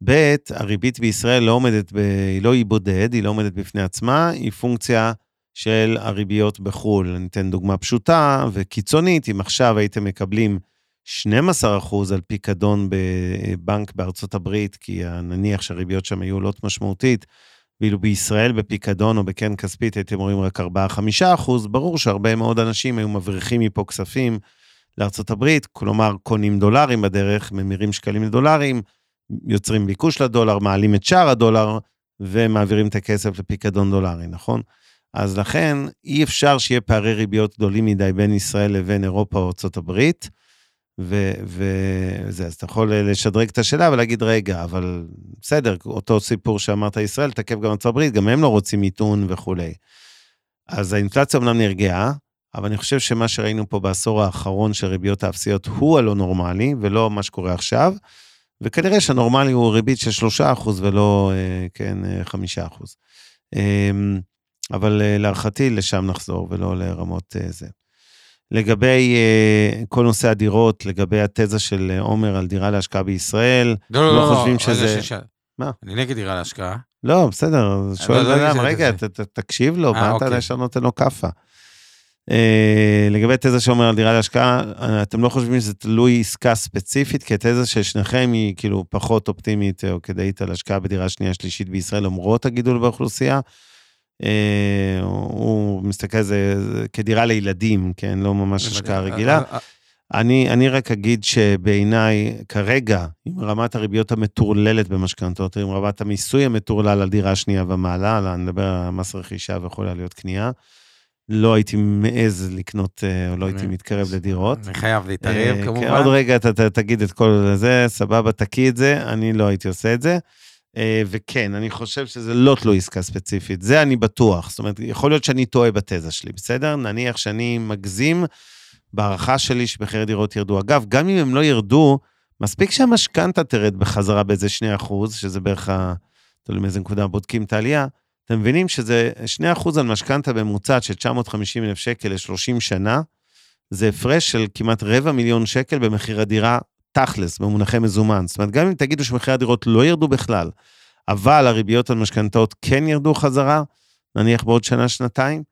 ב', הריבית בישראל לא עומדת, ב... היא לא אי בודד, היא לא עומדת בפני עצמה, היא פונקציה של הריביות בחו"ל. אני אתן דוגמה פשוטה וקיצונית, אם עכשיו הייתם מקבלים 12% על פיקדון בבנק בארצות הברית, כי נניח שהריביות שם היו עולות משמעותית, ואילו בישראל בפיקדון או בקרן כספית הייתם רואים רק 4-5 אחוז, ברור שהרבה מאוד אנשים היו מבריחים מפה כספים לארצות הברית, כלומר, קונים דולרים בדרך, ממירים שקלים לדולרים, יוצרים ביקוש לדולר, מעלים את שער הדולר, ומעבירים את הכסף לפיקדון דולרי, נכון? אז לכן, אי אפשר שיהיה פערי ריביות גדולים מדי בין ישראל לבין אירופה או ארה"ב, וזה, אז אתה יכול לשדרג את השאלה ולהגיד, רגע, אבל בסדר, אותו סיפור שאמרת ישראל, תקף גם ארה"ב, גם הם לא רוצים מיתון וכולי. אז האינפלציה אמנם נרגעה, אבל אני חושב שמה שראינו פה בעשור האחרון של ריביות האפסיות הוא הלא נורמלי, ולא מה שקורה עכשיו. וכנראה שהנורמלי הוא ריבית של 3% ולא, אה, כן, 5%. אה, אמ, אבל אה, להערכתי לשם נחזור ולא לרמות זה. לגבי כל נושא הדירות, לגבי התזה של עומר על דירה להשקעה בישראל, לא, לא, לא, לא חושבים שזה... מה? אני נגד דירה להשקעה. לא, בסדר, שואל בן אדם, רגע, תקשיב לו, מה אתה אוקיי. ישר נותן לו כאפה? Uh, לגבי תזה שאומר על דירה להשקעה, אתם לא חושבים שזה תלוי עסקה ספציפית, כי התזה של שניכם היא כאילו פחות אופטימית או כדאית על השקעה בדירה שנייה שלישית בישראל, למרות הגידול באוכלוסייה. Uh, הוא מסתכל על זה כדירה לילדים, כן? לא ממש השקעה רגילה. אני, אני רק אגיד שבעיניי, כרגע, עם רמת הריביות המטורללת במשכנתות, עם רמת המיסוי המטורלל על דירה שנייה ומעלה, אני מדבר על מס רכישה ויכול להיות קנייה, לא הייתי מעז לקנות, או לא הייתי מתקרב לדירות. אני חייב להתערב, אה, כמובן. כן, עוד רגע אתה תגיד את כל זה, סבבה, תקיא את זה, אני לא הייתי עושה את זה. אה, וכן, אני חושב שזה לא תלוי עסקה ספציפית, זה אני בטוח. זאת אומרת, יכול להיות שאני טועה בתזה שלי, בסדר? נניח שאני מגזים בהערכה שלי שמחירי דירות ירדו. אגב, גם אם הם לא ירדו, מספיק שהמשכנתה תרד בחזרה באיזה 2 אחוז, שזה בערך, ה- תלוי מאיזה נקודה בודקים את העלייה, אתם מבינים שזה 2 אחוז על משכנתה ממוצעת של 950 אלף שקל ל-30 שנה, זה הפרש של כמעט רבע מיליון שקל במחיר הדירה תכלס, במונחי מזומן. זאת אומרת, גם אם תגידו שמחירי הדירות לא ירדו בכלל, אבל הריביות על משכנתאות כן ירדו חזרה, נניח בעוד שנה-שנתיים,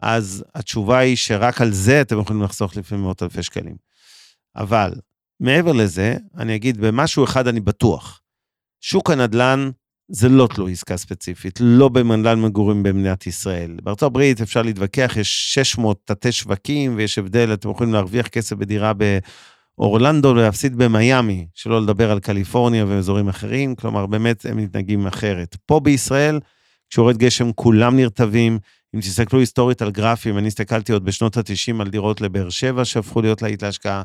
אז התשובה היא שרק על זה אתם יכולים לחסוך לפעמים מאות אלפי שקלים. אבל מעבר לזה, אני אגיד, במשהו אחד אני בטוח. שוק הנדל"ן זה לא תלוי עסקה ספציפית, לא בנדל"ן מגורים במדינת ישראל. בארצות הברית אפשר להתווכח, יש 600 תתי שווקים ויש הבדל, אתם יכולים להרוויח כסף בדירה באורלנדו ולהפסיד במיאמי, שלא לדבר על קליפורניה ואזורים אחרים, כלומר באמת הם מתנהגים אחרת. פה בישראל, כשיורד גשם כולם נרטבים, אם תסתכלו היסטורית על גרפים, אני הסתכלתי עוד בשנות ה-90 על דירות לבאר שבע שהפכו להיות להיט להשקעה,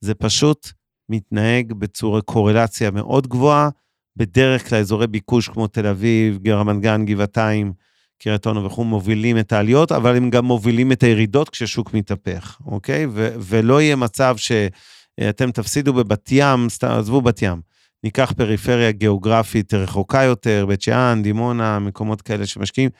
זה פשוט מתנהג בצורה קורלציה מאוד גבוהה, בדרך כלל אזורי ביקוש כמו תל אביב, רמת גן, גבעתיים, קריית אונו וכו', מובילים את העליות, אבל הם גם מובילים את הירידות כששוק מתהפך, אוקיי? ו- ולא יהיה מצב שאתם תפסידו בבת ים, סתם, עזבו בת ים, ניקח פריפריה גיאוגרפית רחוקה יותר, בית שאן, דימונה, מקומות כאלה שמשקיעים,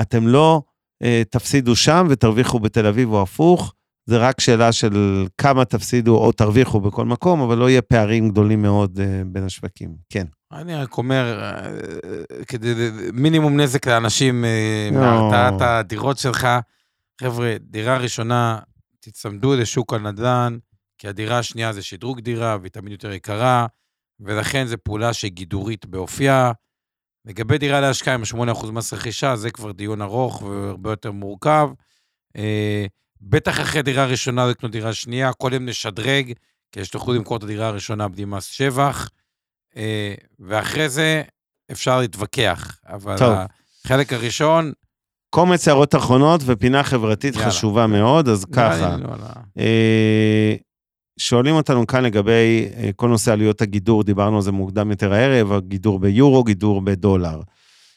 אתם לא אה, תפסידו שם ותרוויחו בתל אביב או הפוך, זה רק שאלה של כמה תפסידו או תרוויחו בכל מקום, אבל לא יהיה פערים גדולים מאוד אה, בין השווקים. כן. אני רק אומר, אה, כדי מינימום נזק לאנשים אה, לא. מהרתעת הדירות שלך, חבר'ה, דירה ראשונה, תצמדו לשוק הנדל"ן, כי הדירה השנייה זה שדרוג דירה, והיא תמיד יותר יקרה, ולכן זו פעולה שהיא גידורית באופייה. לגבי דירה להשקעה עם 8% מס רכישה, זה כבר דיון ארוך והרבה יותר מורכב. אה, בטח אחרי דירה ראשונה לקנות דירה שנייה, קודם נשדרג, כדי שתוכלו למכור את הדירה הראשונה בלי מס שבח, אה, ואחרי זה אפשר להתווכח. אבל טוב. החלק הראשון, קומץ הערות אחרונות ופינה חברתית יאללה. חשובה מאוד, אז ככה. נראה לי לא עלה. אה, שואלים אותנו כאן לגבי אה, כל נושא עלויות הגידור, דיברנו על זה מוקדם יותר הערב, הגידור ביורו, גידור בדולר.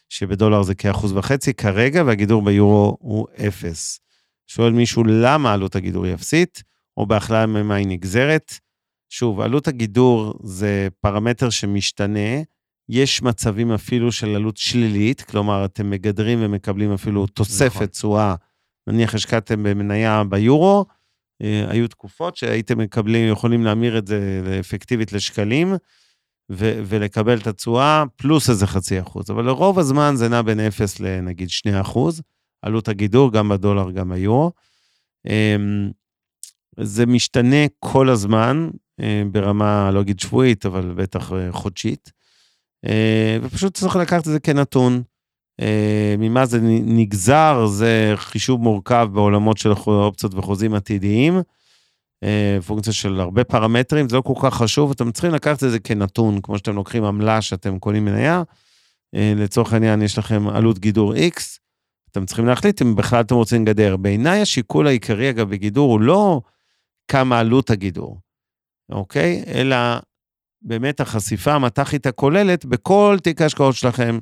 שבדולר זה כאחוז וחצי כרגע, והגידור ביורו הוא אפס. שואל מישהו למה עלות הגידור היא אפסית, או בהכללה ממה היא נגזרת. שוב, עלות הגידור זה פרמטר שמשתנה, יש מצבים אפילו של עלות שלילית, כלומר, אתם מגדרים ומקבלים אפילו נכון. תוספת תשואה, נניח השקעתם במניה ביורו, היו תקופות שהייתם מקבלים, יכולים להמיר את זה אפקטיבית לשקלים, ו- ולקבל את התשואה פלוס איזה חצי אחוז. אבל לרוב הזמן זה נע בין 0 לנגיד 2 אחוז, עלות הגידור, גם בדולר, גם ביורו. אמ, זה משתנה כל הזמן, אה, ברמה, לא אגיד שבועית, אבל בטח אה, חודשית. אה, ופשוט צריך לקחת את זה כנתון. אה, ממה זה נגזר, זה חישוב מורכב בעולמות של אופציות וחוזים עתידיים. אה, פונקציה של הרבה פרמטרים, זה לא כל כך חשוב, אתם צריכים לקחת את זה כנתון, כמו שאתם לוקחים עמלה שאתם קונים מניה. אה, לצורך העניין, יש לכם עלות גידור X, אתם צריכים להחליט אם בכלל אתם רוצים לגדר. בעיניי השיקול העיקרי, אגב, בגידור הוא לא כמה עלות הגידור, אוקיי? אלא באמת החשיפה המט"חית הכוללת בכל תיק ההשקעות שלכם.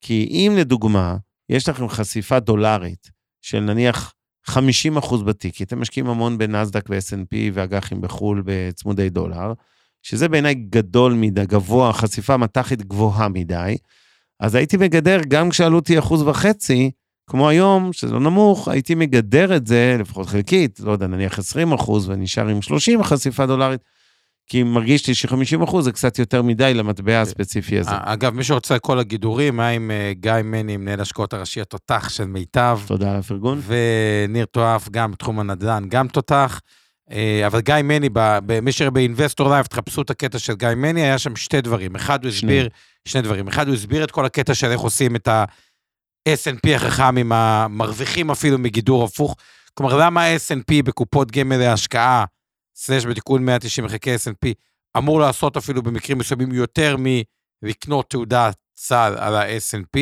כי אם לדוגמה, יש לכם חשיפה דולרית של נניח 50 אחוז בתיק, כי אתם משקיעים המון בנסדק ו-S&P ואג"חים בחו"ל בצמודי דולר, שזה בעיניי גדול מדי, גבוה, חשיפה מט"חית גבוהה מדי, אז הייתי מגדר, גם כשעלות היא אחוז וחצי, כמו היום, שזה לא נמוך, הייתי מגדר את זה, לפחות חלקית, לא יודע, נניח 20 אחוז, ונשאר עם 30 חשיפה דולרית, כי מרגיש לי ש-50 אחוז זה קצת יותר מדי למטבע הספציפי הזה. אגב, מי שרוצה כל הגידורים, היה עם אה, גיא מני, מנהל השקעות הראשי התותח של מיטב. תודה על הפרגון. וניר תואף, גם בתחום הנדל"ן, גם תותח. אה, אבל גיא מני, מי שראה באינבסטור לייב, תחפשו את הקטע של גיא מני, היה שם שתי דברים. אחד, הוא הסביר, שני דברים. אחד, הוא הסביר את כל הקטע של איך עושים את ה-S&P החכם עם המרוויחים אפילו מגידור הפוך. כלומר, למה ה-S&P בקופות גמל להשקעה, סלש בתיקון 190 חלקי S&P, אמור לעשות אפילו במקרים מסוימים יותר מלקנות תעודת סל על ה-S&P,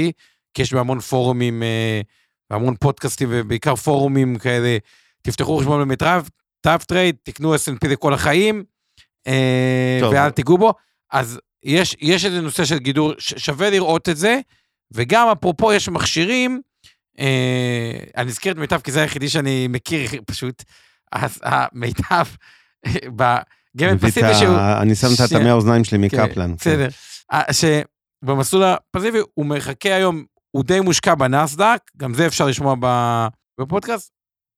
כי יש בהמון פורומים, אה, והמון פודקאסטים ובעיקר פורומים כאלה, תפתחו חשבון במיטרב, טאפ טרייד, תקנו S&P לכל החיים, אה, טוב. ואל תיגעו בו. אז יש, יש איזה נושא של גידור, שווה לראות את זה, וגם אפרופו יש מכשירים, אה, אני אזכיר את מיטב כי זה היחידי שאני מכיר פשוט, אז המיטב, בגמל פסיבי שהוא... אני שם את הטמי האוזניים שלי מקפלן. כן. בסדר. שבמסלול הפסיבי הוא מחכה היום, הוא די מושקע בנסדק, גם זה אפשר לשמוע בפודקאסט,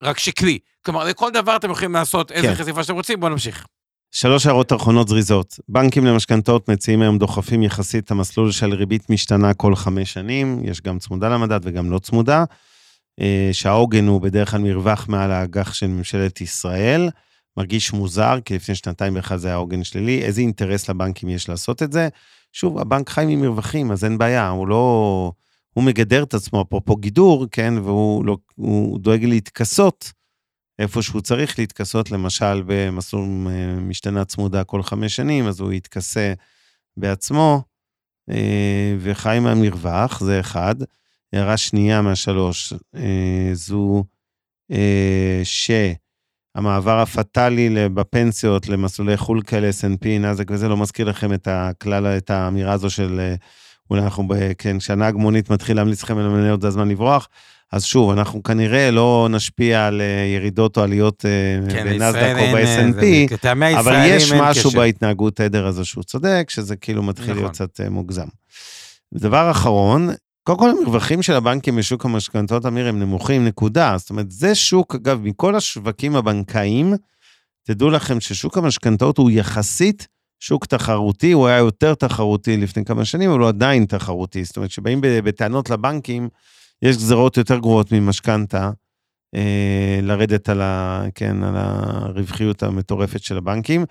רק שקלי. כלומר, לכל דבר אתם יכולים לעשות איזה כן. חשיפה שאתם רוצים, בואו נמשיך. שלוש הערות אחרונות זריזות. בנקים למשכנתאות מציעים היום דוחפים יחסית את המסלול של ריבית משתנה כל חמש שנים, יש גם צמודה למדד וגם לא צמודה, אה, שהעוגן הוא בדרך כלל מרווח מעל האג"ח של ממשלת ישראל. מרגיש מוזר, כי לפני שנתיים בכלל זה היה עוגן שלילי, איזה אינטרס לבנקים יש לעשות את זה? שוב, הבנק חי ממרווחים, אז אין בעיה, הוא לא... הוא מגדר את עצמו, אפרופו גידור, כן, והוא לא, דואג להתכסות איפה שהוא צריך להתכסות, למשל במסלול אה, משתנה צמודה כל חמש שנים, אז הוא יתכסה בעצמו אה, וחי מהמרווח, זה אחד. הערה שנייה מהשלוש, אה, זו שהמעבר הפטאלי בפנסיות למסלולי חו"ל כאלה, S&P, נאזק וזה, לא מזכיר לכם את הכלל, את האמירה הזו של אולי אנחנו, כן, כשהנהג מונית מתחיל להמליץ לכם על המניות, זה הזמן לברוח. אז שוב, אנחנו כנראה לא נשפיע על אה, ירידות או עליות אה, כן, בנסדק או ב-S&P, אבל יש משהו קשר. בהתנהגות עדר הזו שהוא צודק, שזה כאילו מתחיל נכון. להיות קצת אה, מוגזם. דבר אחרון, קודם כל המרווחים של הבנקים בשוק המשכנתות, אמיר, הם נמוכים, נקודה. זאת אומרת, זה שוק, אגב, מכל השווקים הבנקאיים, תדעו לכם ששוק המשכנתאות הוא יחסית שוק תחרותי, הוא היה יותר תחרותי לפני כמה שנים, אבל הוא עדיין תחרותי. זאת אומרת, כשבאים בטענות לבנקים, יש גזרות יותר גרועות ממשכנתה, לרדת על, ה, כן, על הרווחיות המטורפת של הבנקים.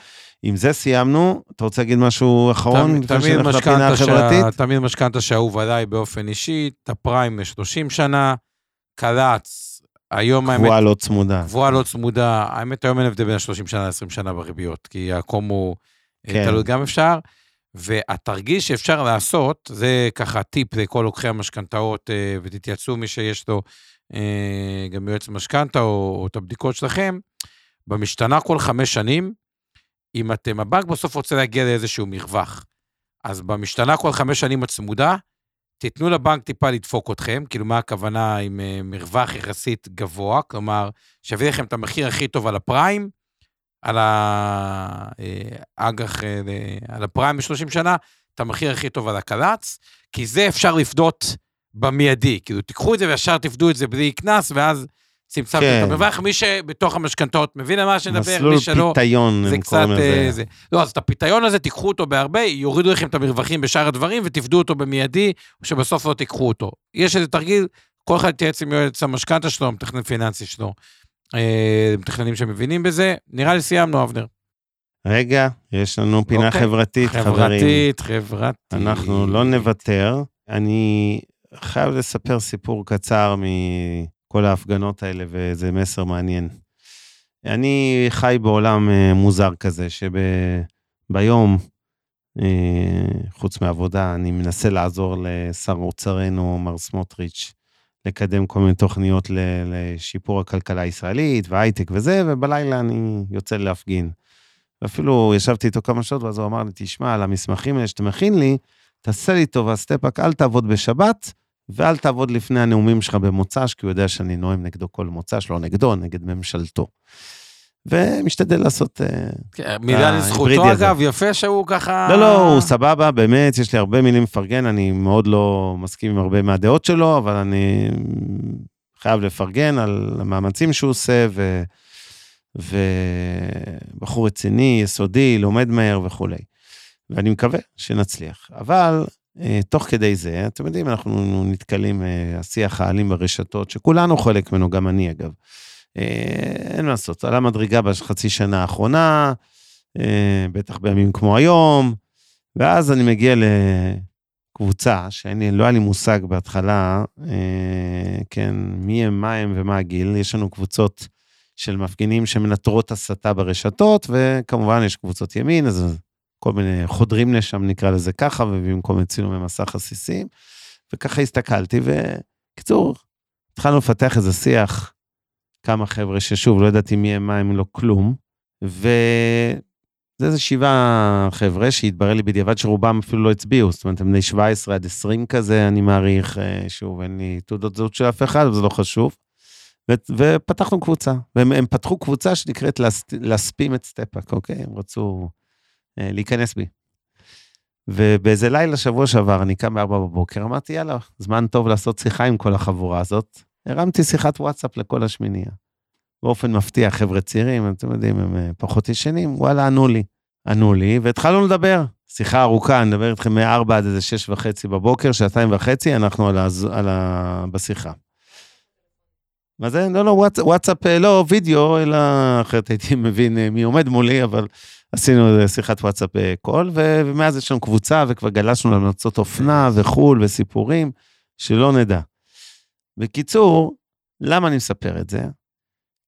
עם זה סיימנו. אתה רוצה להגיד משהו אחרון? תמיד משכנתה. תמיד משכנתה שאהוב עליי באופן אישי, את הפריים ל-30 שנה, קלץ, היום האמת... קבועה לא צמודה. קבועה לא צמודה. האמת, היום אין הבדל בין 30 שנה ל-20 שנה בריביות, כי הקומו אה, כן. תלוי גם אפשר. והתרגיל שאפשר לעשות, זה ככה טיפ לכל לוקחי המשכנתאות, אה, ותתייעצו מי שיש לו אה, גם יועץ משכנתה או, או את הבדיקות שלכם, במשתנה כל חמש שנים, אם אתם, הבנק בסוף רוצה להגיע לאיזשהו מרווח. אז במשתנה כל חמש שנים הצמודה, תיתנו לבנק טיפה לדפוק אתכם, כאילו מה הכוונה עם אה, מרווח יחסית גבוה, כלומר, שיביא לכם את המחיר הכי טוב על הפריים, על האג"ח, אה, על הפריים ב-30 שנה, את המחיר הכי טוב על הקל"צ, כי זה אפשר לפדות במיידי. כאילו, תיקחו את זה וישר תפדו את זה בלי קנס, ואז צמצמתם כן. את המרווח. מי שבתוך המשכנתאות מבין על מה שנדבר, מי שלא... מסלול פיתיון, הם קוראים לזה. אה, זה. לא, אז את הפיתיון הזה, תיקחו אותו בהרבה, יורידו לכם את המרווחים בשאר הדברים, ותפדו אותו במיידי, שבסוף לא תיקחו אותו. יש איזה תרגיל, כל אחד יתייעץ עם יועץ המשכנתה שלו, המתכנן פיננסי שלו. אה, מתכננים שמבינים בזה. נראה לי סיימנו, אבנר. רגע, יש לנו פינה אוקיי. חברתית, חברתית, חברים. חברתית, חברתית. אנחנו לא נוותר. אני חייב לספר סיפור קצר מכל ההפגנות האלה, וזה מסר מעניין. אני חי בעולם אה, מוזר כזה, שביום, חוץ מעבודה, אני מנסה לעזור לשר אוצרנו, מר סמוטריץ', לקדם כל מיני תוכניות לשיפור הכלכלה הישראלית והייטק וזה, ובלילה אני יוצא להפגין. ואפילו ישבתי איתו כמה שעות, ואז הוא אמר לי, תשמע, על המסמכים האלה שאתה מכין לי, תעשה לי טובה, סטפאק, אל תעבוד בשבת, ואל תעבוד לפני הנאומים שלך במוצ"ש, כי הוא יודע שאני נואם נגדו כל מוצ"ש, לא נגדו, נגד ממשלתו. ומשתדל לעשות... אה, כן, מילה לזכותו אגב, יפה שהוא ככה... לא, לא, הוא סבבה, באמת, יש לי הרבה מילים לפרגן, אני מאוד לא מסכים עם הרבה מהדעות שלו, אבל אני חייב לפרגן על המאמצים שהוא עושה, ו... ובחור רציני, יסודי, לומד מהר וכולי. ואני מקווה שנצליח. אבל תוך כדי זה, אתם יודעים, אנחנו נתקלים, אה, השיח האלים ברשתות, שכולנו חלק ממנו, גם אני אגב. אה, אין מה לעשות, עלה מדרגה בחצי שנה האחרונה, בטח בימים כמו היום, ואז אני מגיע לקבוצה שלא היה לי מושג בהתחלה, כן, מי הם, מה הם ומה הגיל. יש לנו קבוצות של מפגינים שמנטרות הסתה ברשתות, וכמובן יש קבוצות ימין, אז כל מיני חודרים לשם, נקרא לזה ככה, ומביאים כל מיני צילומי מסך עסיסים, וככה הסתכלתי, וקיצור, התחלנו לפתח איזה שיח, כמה חבר'ה ששוב, לא ידעתי מי הם, מה הם, לא כלום, וזה איזה שבעה חבר'ה שהתברר לי בדיעבד שרובם אפילו לא הצביעו, זאת אומרת, הם בני 17 עד 20 כזה, אני מעריך, אה, שוב, אין לי תעודות זהות של אף אחד, אבל זה לא חשוב. ו- ופתחנו קבוצה, והם פתחו קבוצה שנקראת להספים את סטפאק, אוקיי? הם רצו להיכנס בי. ובאיזה לילה שבוע שעבר, אני קם בארבע בבוקר, אמרתי, יאללה, זמן טוב לעשות שיחה עם כל החבורה הזאת. הרמתי שיחת וואטסאפ לכל השמינייה. באופן מפתיע, חבר'ה צעירים, אתם יודעים, הם אה, פחות ישנים, וואלה, ענו לי. ענו לי, והתחלנו לדבר. שיחה ארוכה, אני מדבר איתכם מ-4 עד איזה 6 וחצי בבוקר, שעתיים וחצי, אנחנו על ה... על ה... בשיחה. מה זה? לא, לא, וואטסאפ, אה, לא וידאו, אלא אחרת הייתי מבין מי עומד מולי, אבל עשינו שיחת וואטסאפ קול, ומאז יש לנו קבוצה, וכבר גלשנו למלצות אופנה וחו"ל וסיפורים, שלא נדע. בקיצור, למה אני מספר את זה?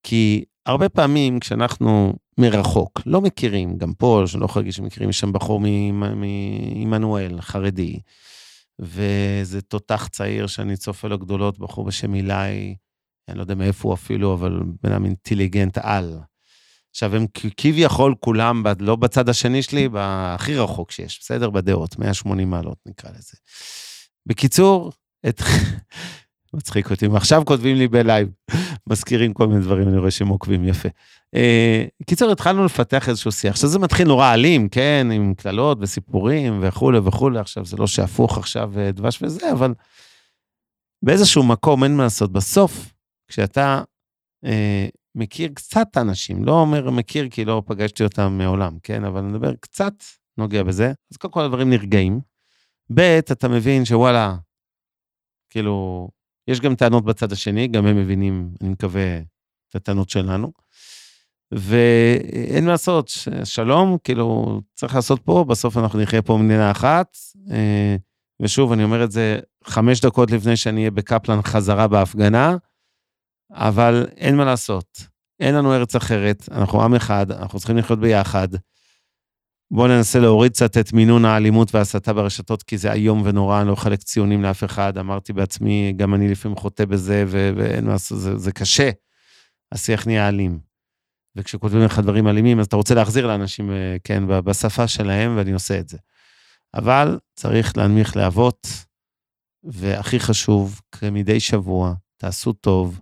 כי הרבה פעמים כשאנחנו מרחוק, לא מכירים, גם פה, שאני לא יכול להגיד שמכירים, יש שם בחור מעמנואל, חרדי, וזה תותח צעיר שאני צופה לו גדולות, בחור בשם אילי, אני לא יודע מאיפה הוא אפילו, אבל בן אדם אינטליגנט על. עכשיו, הם כביכול כולם, לא בצד השני שלי, הכי רחוק שיש, בסדר? בדעות, 180 מעלות נקרא לזה. בקיצור, את... מצחיק אותי, עכשיו כותבים לי בלייב, מזכירים כל מיני דברים, אני רואה שהם עוקבים יפה. אה, קיצור, התחלנו לפתח איזשהו שיח. עכשיו זה מתחיל נורא אלים, כן, עם קללות וסיפורים וכולי וכולי, עכשיו זה לא שהפוך עכשיו אה, דבש וזה, אבל באיזשהו מקום, אין מה לעשות. בסוף, כשאתה אה, מכיר קצת אנשים, לא אומר מכיר כי לא פגשתי אותם מעולם, כן? אבל אני מדבר קצת נוגע בזה. אז קודם כל הדברים נרגעים. ב', אתה מבין שוואלה, כאילו, יש גם טענות בצד השני, גם הם מבינים, אני מקווה, את הטענות שלנו. ואין מה לעשות, שלום, כאילו, צריך לעשות פה, בסוף אנחנו נחיה פה מדינה אחת. אה, ושוב, אני אומר את זה חמש דקות לפני שאני אהיה בקפלן חזרה בהפגנה. אבל אין מה לעשות. אין לנו ארץ אחרת, אנחנו עם אחד, אנחנו צריכים לחיות ביחד. בואו ננסה להוריד קצת את מינון האלימות וההסתה ברשתות, כי זה איום ונורא, אני לא אחלק ציונים לאף אחד. אמרתי בעצמי, גם אני לפעמים חוטא בזה, ואין מה לעשות, זה, זה קשה. השיח נהיה אלים. וכשכותבים לך דברים אלימים, אז אתה רוצה להחזיר לאנשים, אה, כן, בשפה שלהם, ואני עושה את זה. אבל צריך להנמיך להבות, והכי חשוב, כמדי שבוע, תעשו טוב,